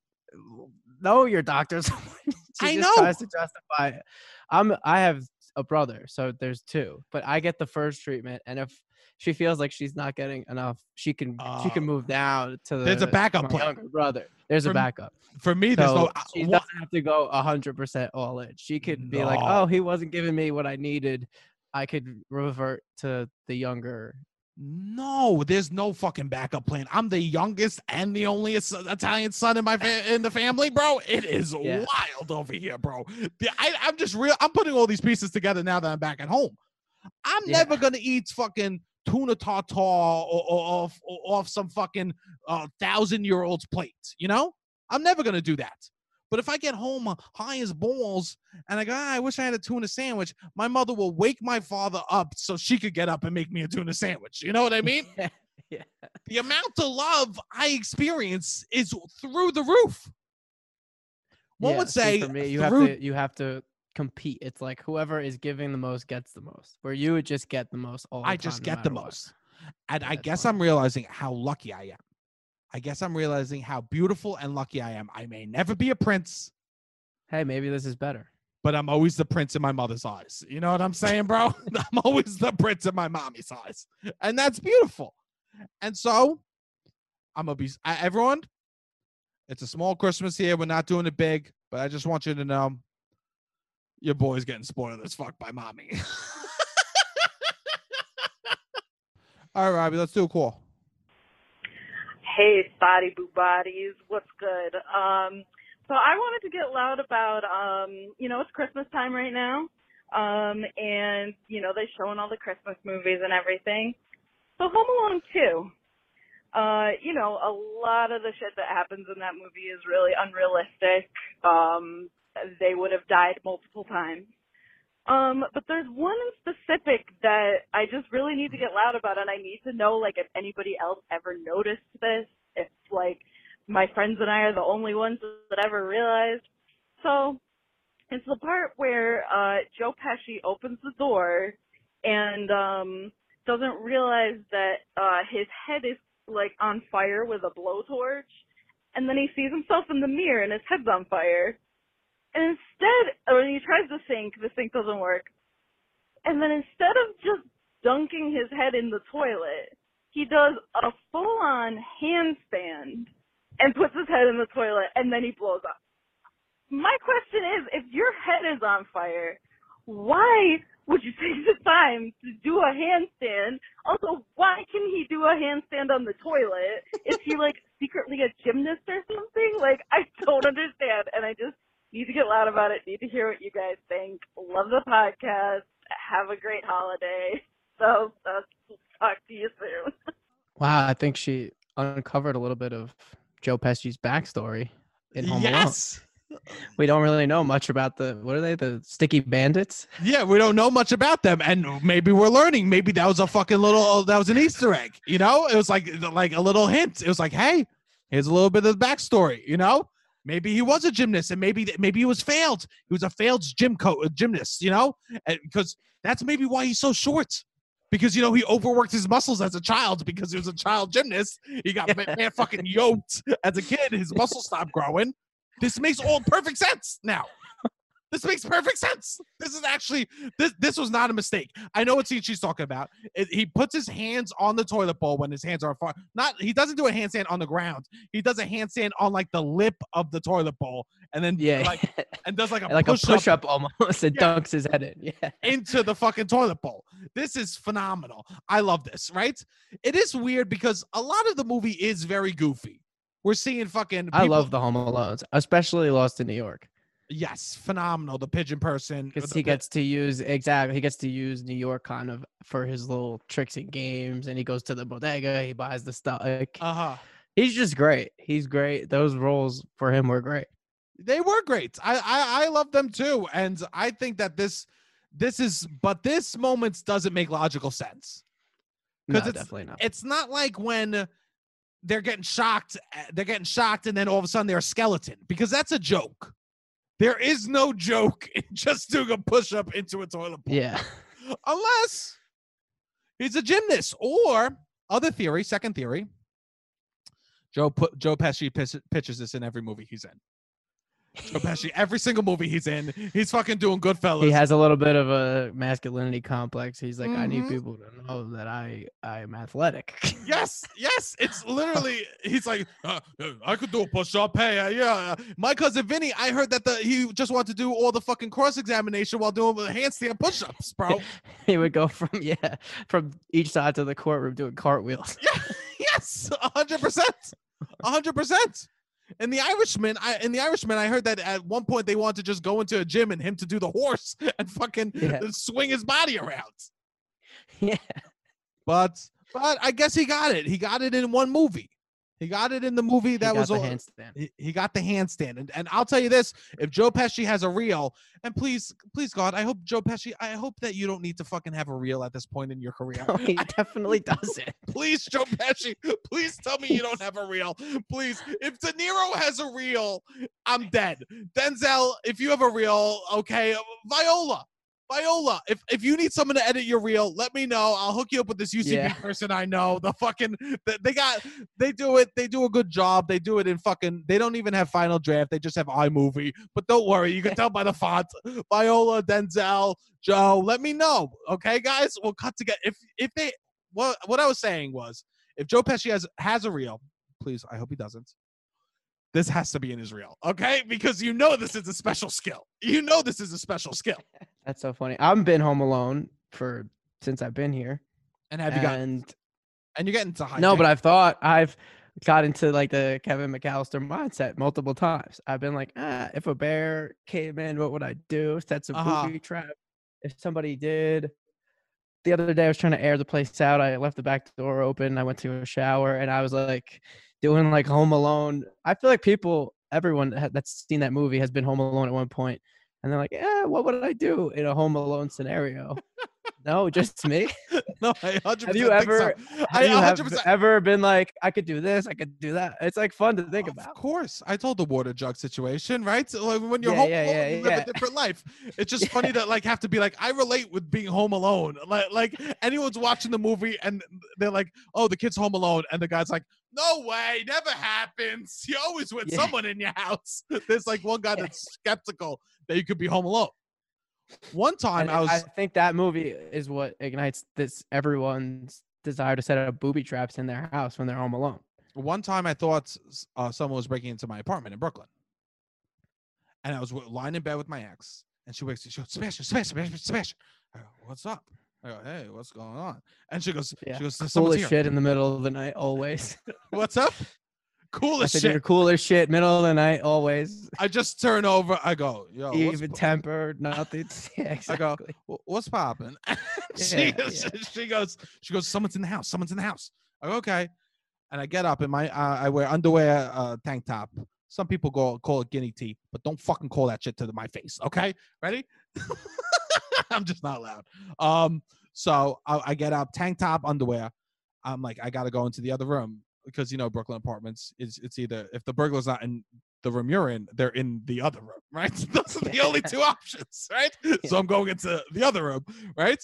Speaker 2: know your doctor's." she
Speaker 1: I
Speaker 2: just
Speaker 1: know.
Speaker 2: Tries to justify. It. I'm. I have a brother, so there's two, but I get the first treatment, and if she feels like she's not getting enough, she can she can
Speaker 1: Oh.
Speaker 2: move down to the
Speaker 1: There's a backup
Speaker 2: my
Speaker 1: plan.
Speaker 2: younger brother. There's a backup.
Speaker 1: For me, there's
Speaker 2: So
Speaker 1: no.
Speaker 2: she
Speaker 1: wha-
Speaker 2: doesn't have to go hundred percent all in. She could be like, "Oh, he wasn't giving me what I needed. I could revert to the younger."
Speaker 1: No, there's no fucking backup plan. I'm the youngest and the only Italian son in my fa- in the family, bro. It is
Speaker 2: Yeah.
Speaker 1: wild over here, bro. I, I'm just real. I'm putting all these pieces together now that I'm back at home. I'm
Speaker 2: Yeah.
Speaker 1: never gonna eat fucking tuna tartare or, or, off off some fucking uh, thousand year old's plate. You know, I'm never gonna do that. But if I get home uh, high as balls and I go, "Ah, I wish I had a tuna sandwich, my mother will wake my father up so she could get up and make me a tuna sandwich. You know what I mean?
Speaker 2: yeah.
Speaker 1: the amount of love I experience is through the roof. One
Speaker 2: Yeah,
Speaker 1: would say
Speaker 2: for me, you
Speaker 1: through-
Speaker 2: have to you have to compete. It's like whoever is giving the most gets the most. Where you would just get the most all the
Speaker 1: I just
Speaker 2: time, no
Speaker 1: get the
Speaker 2: what.
Speaker 1: most. And
Speaker 2: Yeah,
Speaker 1: I guess
Speaker 2: fine.
Speaker 1: I'm realizing how lucky I am. I guess I'm realizing how beautiful and lucky I am. I may never be a prince,
Speaker 2: Hey, maybe this is better.
Speaker 1: but I'm always the prince in my mother's eyes. You know what I'm saying, bro? I'm always the prince in my mommy's eyes. And that's beautiful. And so I'm going to be, I- everyone, it's a small Christmas here. We're not doing it big, but I just want you to know your boy's getting spoiled as fuck by mommy. All right, Robbie, let's do a call.
Speaker 3: Hey, spotty boo bodies, what's good? Um, so I wanted to get loud about, um, you know, it's Christmas time right now, um, and you know they're showing all the Christmas movies and everything. So Home Alone 2, uh, you know, a lot of the shit that happens in that movie is really unrealistic. Um, they would have died multiple times. Um, but there's one in specific that I just really need to get loud about, and I need to know, like, if anybody else ever noticed this, if, like, my friends and I are the only ones that ever realized. So, it's the part where, uh, Joe Pesci opens the door and, um, doesn't realize that, uh, his head is, like, on fire with a blowtorch, and then he sees himself in the mirror and his head's on fire. Instead, when he tries to sink, the sink doesn't work. And then instead of just dunking his head in the toilet, he does a full-on handstand and puts his head in the toilet, and then he blows up. My question is, if your head is on fire, why would you take the time to do a handstand? Also, why can he do a handstand on the toilet? Is he like secretly a gymnast or something? Like, I don't understand, and I just need to get loud about it. Need to hear what you guys think. Love the podcast. Have a great holiday. So, uh, talk to you soon.
Speaker 2: Wow, I think she uncovered a little bit of Joe Pesci's backstory in Home Alone.
Speaker 1: yes.
Speaker 2: We don't really know much about the what are they? The Sticky Bandits?
Speaker 1: Yeah, we don't know much about them, and maybe we're learning. Maybe that was a fucking little. That was an Easter egg. You know, it was like like a little hint. It was like, hey, here's a little bit of the backstory. You know, maybe he was a gymnast, and maybe maybe he was failed. He was a failed gym co- uh, gymnast. You know, because that's maybe why he's so short. Because you know he overworked his muscles as a child because he was a child gymnast. He got man fucking yoked as a kid. His muscles stopped growing. This makes all perfect sense now. This makes perfect sense. This is actually this this was not a mistake. I know what scene she's talking about. It, he puts his hands on the toilet bowl when his hands are far. Not he doesn't do a handstand on the ground. He does a handstand on like the lip of the toilet bowl, and then
Speaker 2: Yeah.
Speaker 1: like and does like a
Speaker 2: like
Speaker 1: push,
Speaker 2: a push up almost and
Speaker 1: Yeah.
Speaker 2: dunks his head in. Yeah.
Speaker 1: into the fucking toilet bowl. This is phenomenal. I love this. Right? It is weird because a lot of the movie is very goofy. We're seeing fucking.
Speaker 2: I love the Home Alones, especially Lost in New York.
Speaker 1: Yes, phenomenal. The pigeon person.
Speaker 2: Because
Speaker 1: the-
Speaker 2: he gets to use exactly he gets to use New York kind of for his little tricks and games and he goes to the bodega, he buys the stuff. Like,
Speaker 1: Uh huh.
Speaker 2: he's just great. He's great. Those roles for him were great.
Speaker 1: They were great. I, I I love them too, and I think that this this is, but this moment doesn't make logical sense.
Speaker 2: No,
Speaker 1: 'Cause it's-
Speaker 2: definitely not.
Speaker 1: It's not like when they're getting shocked, uh, they're getting shocked, and then all of a sudden they're a skeleton because that's a joke. There is no joke in just doing a push up into a toilet bowl.
Speaker 2: Yeah.
Speaker 1: unless he's a gymnast or other theory second theory joe put joe pesci pitches this in every movie he's in pesci every single movie he's in he's fucking doing goodfellas
Speaker 2: he has a little bit of a masculinity complex. He's like, I need
Speaker 1: Mhm.
Speaker 2: people to know that I I am athletic.
Speaker 1: yes yes it's literally he's like uh, uh, i could do a push-up hey uh, yeah uh, my cousin vinny i heard that the he just wanted to do all the fucking cross-examination while doing the handstand push-ups bro
Speaker 2: he would go from yeah from each side to the courtroom doing cartwheels.
Speaker 1: Yeah, yes, a hundred percent, a hundred percent. In the Irishman, I in the Irishman, I heard that at one point they wanted to just go into a gym and him to do the horse and fucking
Speaker 2: Yeah.
Speaker 1: swing his body around.
Speaker 2: yeah.
Speaker 1: But but I guess he got it. He got it in one movie. He got it in the movie that
Speaker 2: got
Speaker 1: was
Speaker 2: the
Speaker 1: all-
Speaker 2: handstand.
Speaker 1: he, he got the handstand. And, and I'll tell you this, if Joe Pesci has a reel, and please, please God, I hope Joe Pesci, I hope that you don't need to fucking have a reel at this point in your career.
Speaker 2: No, oh, he definitely doesn't.
Speaker 1: Please, Joe Pesci, please tell me you don't have a reel. Please, if De Niro has a reel, I'm dead. Denzel, if you have a reel, okay. Viola, Viola, if if you need someone to edit your reel, let me know. I'll hook you up with this UCB
Speaker 2: Yeah.
Speaker 1: person I know. The fucking they, got they do it. They do a good job. They do it in fucking. They don't even have Final Draft. They just have iMovie. But don't worry, you can tell by the font. Viola, Denzel, Joe. Let me know, okay, guys. We'll cut together. If if they what what I was saying was if Joe Pesci has has a reel, please, I hope he doesn't. This has to be in his reel, okay? Because you know this is a special skill. You know this is a special skill.
Speaker 2: That's so funny. I've been home alone for since I've been here.
Speaker 1: And have you got?
Speaker 2: and
Speaker 1: And you're getting to high.
Speaker 2: no, but I've thought I've got into like the Kevin McAllister mindset multiple times. I've been like, ah, if a bear came in, what would I do? Set some
Speaker 1: Uh-huh.
Speaker 2: booby trap. If somebody did. The other day I was trying to air the place out. I left the back door open. I went to a shower and I was like doing like Home Alone. I feel like people, everyone that's seen that movie has been Home Alone at one point, and they're like, "Yeah, what would I do in a Home Alone scenario?" No, just me.
Speaker 1: no, I 100%
Speaker 2: Have you ever
Speaker 1: so. I
Speaker 2: have you
Speaker 1: 100%
Speaker 2: ever been like, I could do this, I could do that? It's like fun to think
Speaker 1: of
Speaker 2: about.
Speaker 1: Of course, I told the water jug situation, right? So like, when you're
Speaker 2: Yeah,
Speaker 1: home
Speaker 2: yeah,
Speaker 1: alone,
Speaker 2: yeah,
Speaker 1: you live a different life. It's just funny that like have to be like I relate with being home alone. Like like anyone's watching the movie and they're like, oh, the kid's home alone, and the guy's like, no way, never happens. You always with
Speaker 2: Yeah.
Speaker 1: someone in your house. There's like one guy that's skeptical that you could be home alone. One time
Speaker 2: And
Speaker 1: I was
Speaker 2: I think that movie is what ignites this everyone's desire to set up booby traps in their house when they're home alone.
Speaker 1: one time I thought uh, someone was breaking into my apartment in Brooklyn, and I was lying in bed with my ex, and she wakes. me. She goes, Sebastian, Sebastian, Sebastian, Sebastian. I go, What's up? I go, Hey, what's going on? And she goes,
Speaker 2: Yeah,
Speaker 1: She goes,
Speaker 2: Cool as
Speaker 1: here.
Speaker 2: shit in the middle of the night, always.
Speaker 1: What's up? Cool
Speaker 2: I
Speaker 1: as
Speaker 2: said
Speaker 1: shit.
Speaker 2: you're cool as shit, middle of the night, always.
Speaker 1: I just turn over. I go, Yo,
Speaker 2: Even tempered, nothing. Yeah,
Speaker 1: I go, what's popping? she,
Speaker 2: Yeah,
Speaker 1: goes-
Speaker 2: yeah.
Speaker 1: she goes, she goes, someone's in the house. Someone's in the house. I go, okay. And I get up in my, uh, I wear underwear, uh, tank top. Some people go call it guinea tee, but don't fucking call that shit to my face. Okay, ready? I'm just not loud. Um, so I, I get up, tank top, underwear. I'm like, I gotta go into the other room because you know Brooklyn apartments is it's either if the burglar's not in the room you're in, they're in the other room, right? Those are the only two options, right? So I'm going into the other room, right?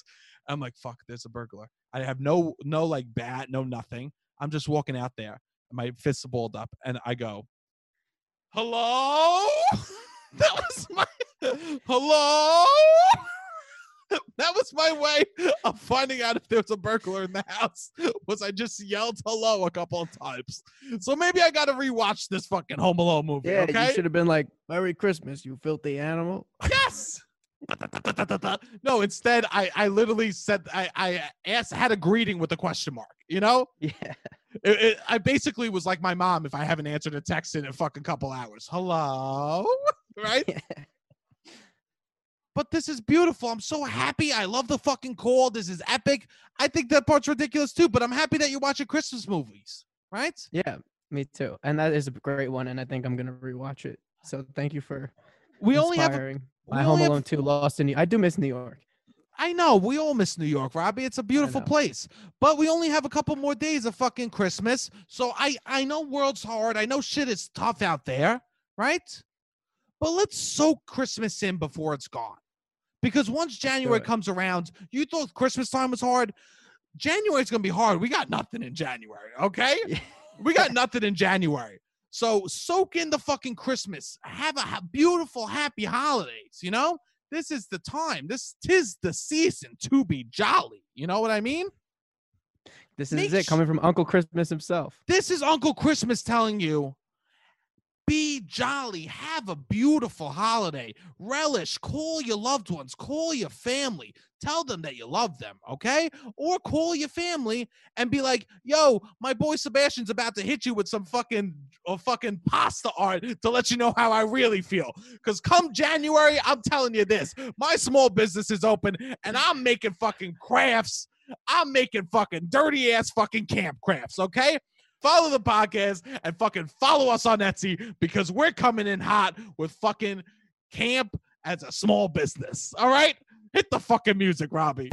Speaker 1: I'm like, fuck, there's a burglar. I have no no like bat, no nothing. I'm just walking out there. My fists are balled up, and I go, "Hello." that was my hello. that was my way of finding out if there was a burglar in the house. Was I just yelled hello a couple of times? So maybe I got to rewatch this fucking Home Alone movie.
Speaker 2: Yeah,
Speaker 1: okay.
Speaker 2: you should have been like, "Merry Christmas, you filthy animal."
Speaker 1: Yes. no, instead I I literally said I I asked had a greeting with a question mark. You know,
Speaker 2: Yeah,
Speaker 1: it, it, I basically was like my mom if I haven't answered a text in a fucking couple hours. Hello, right?
Speaker 2: yeah.
Speaker 1: But this is beautiful. I'm so happy. I love the fucking call. This is epic. I think that part's ridiculous too, but I'm happy that you're watching Christmas movies, right?
Speaker 2: Yeah, me too. And that is a great one, and I think I'm gonna rewatch it. So thank you for
Speaker 1: We only have. A, we
Speaker 2: my Home
Speaker 1: have-
Speaker 2: Alone 2 Lost in New I do miss New York.
Speaker 1: I know we all miss New York, Robbie. It's a beautiful place, but we only have a couple more days of fucking Christmas. So I I know world's hard. I know shit is tough out there, right? But let's soak Christmas in before it's gone, because once January comes around, you thought Christmas time was hard. January's gonna be hard. We got nothing in January, okay?
Speaker 2: Yeah.
Speaker 1: We got nothing in January. So soak in the fucking Christmas. Have a ha- beautiful, happy holidays. You know, this is the time. This tis the season to be jolly. You know what I mean?
Speaker 2: This is
Speaker 1: Make
Speaker 2: it
Speaker 1: sh-
Speaker 2: coming from Uncle Christmas himself.
Speaker 1: This is Uncle Christmas telling you be jolly, have a beautiful holiday, relish, call your loved ones, call your family, tell them that you love them, okay? Or call your family and be like, yo, my boy Sebastian's about to hit you with some fucking or fucking pasta art to let you know how I really feel. Because come January, I'm telling you this, my small business is open and I'm making fucking crafts. I'm making fucking dirty ass fucking camp crafts, okay? Follow the podcast and fucking follow us on Etsy because we're coming in hot with fucking camp as a small business. All right? Hit the fucking music, Robbie.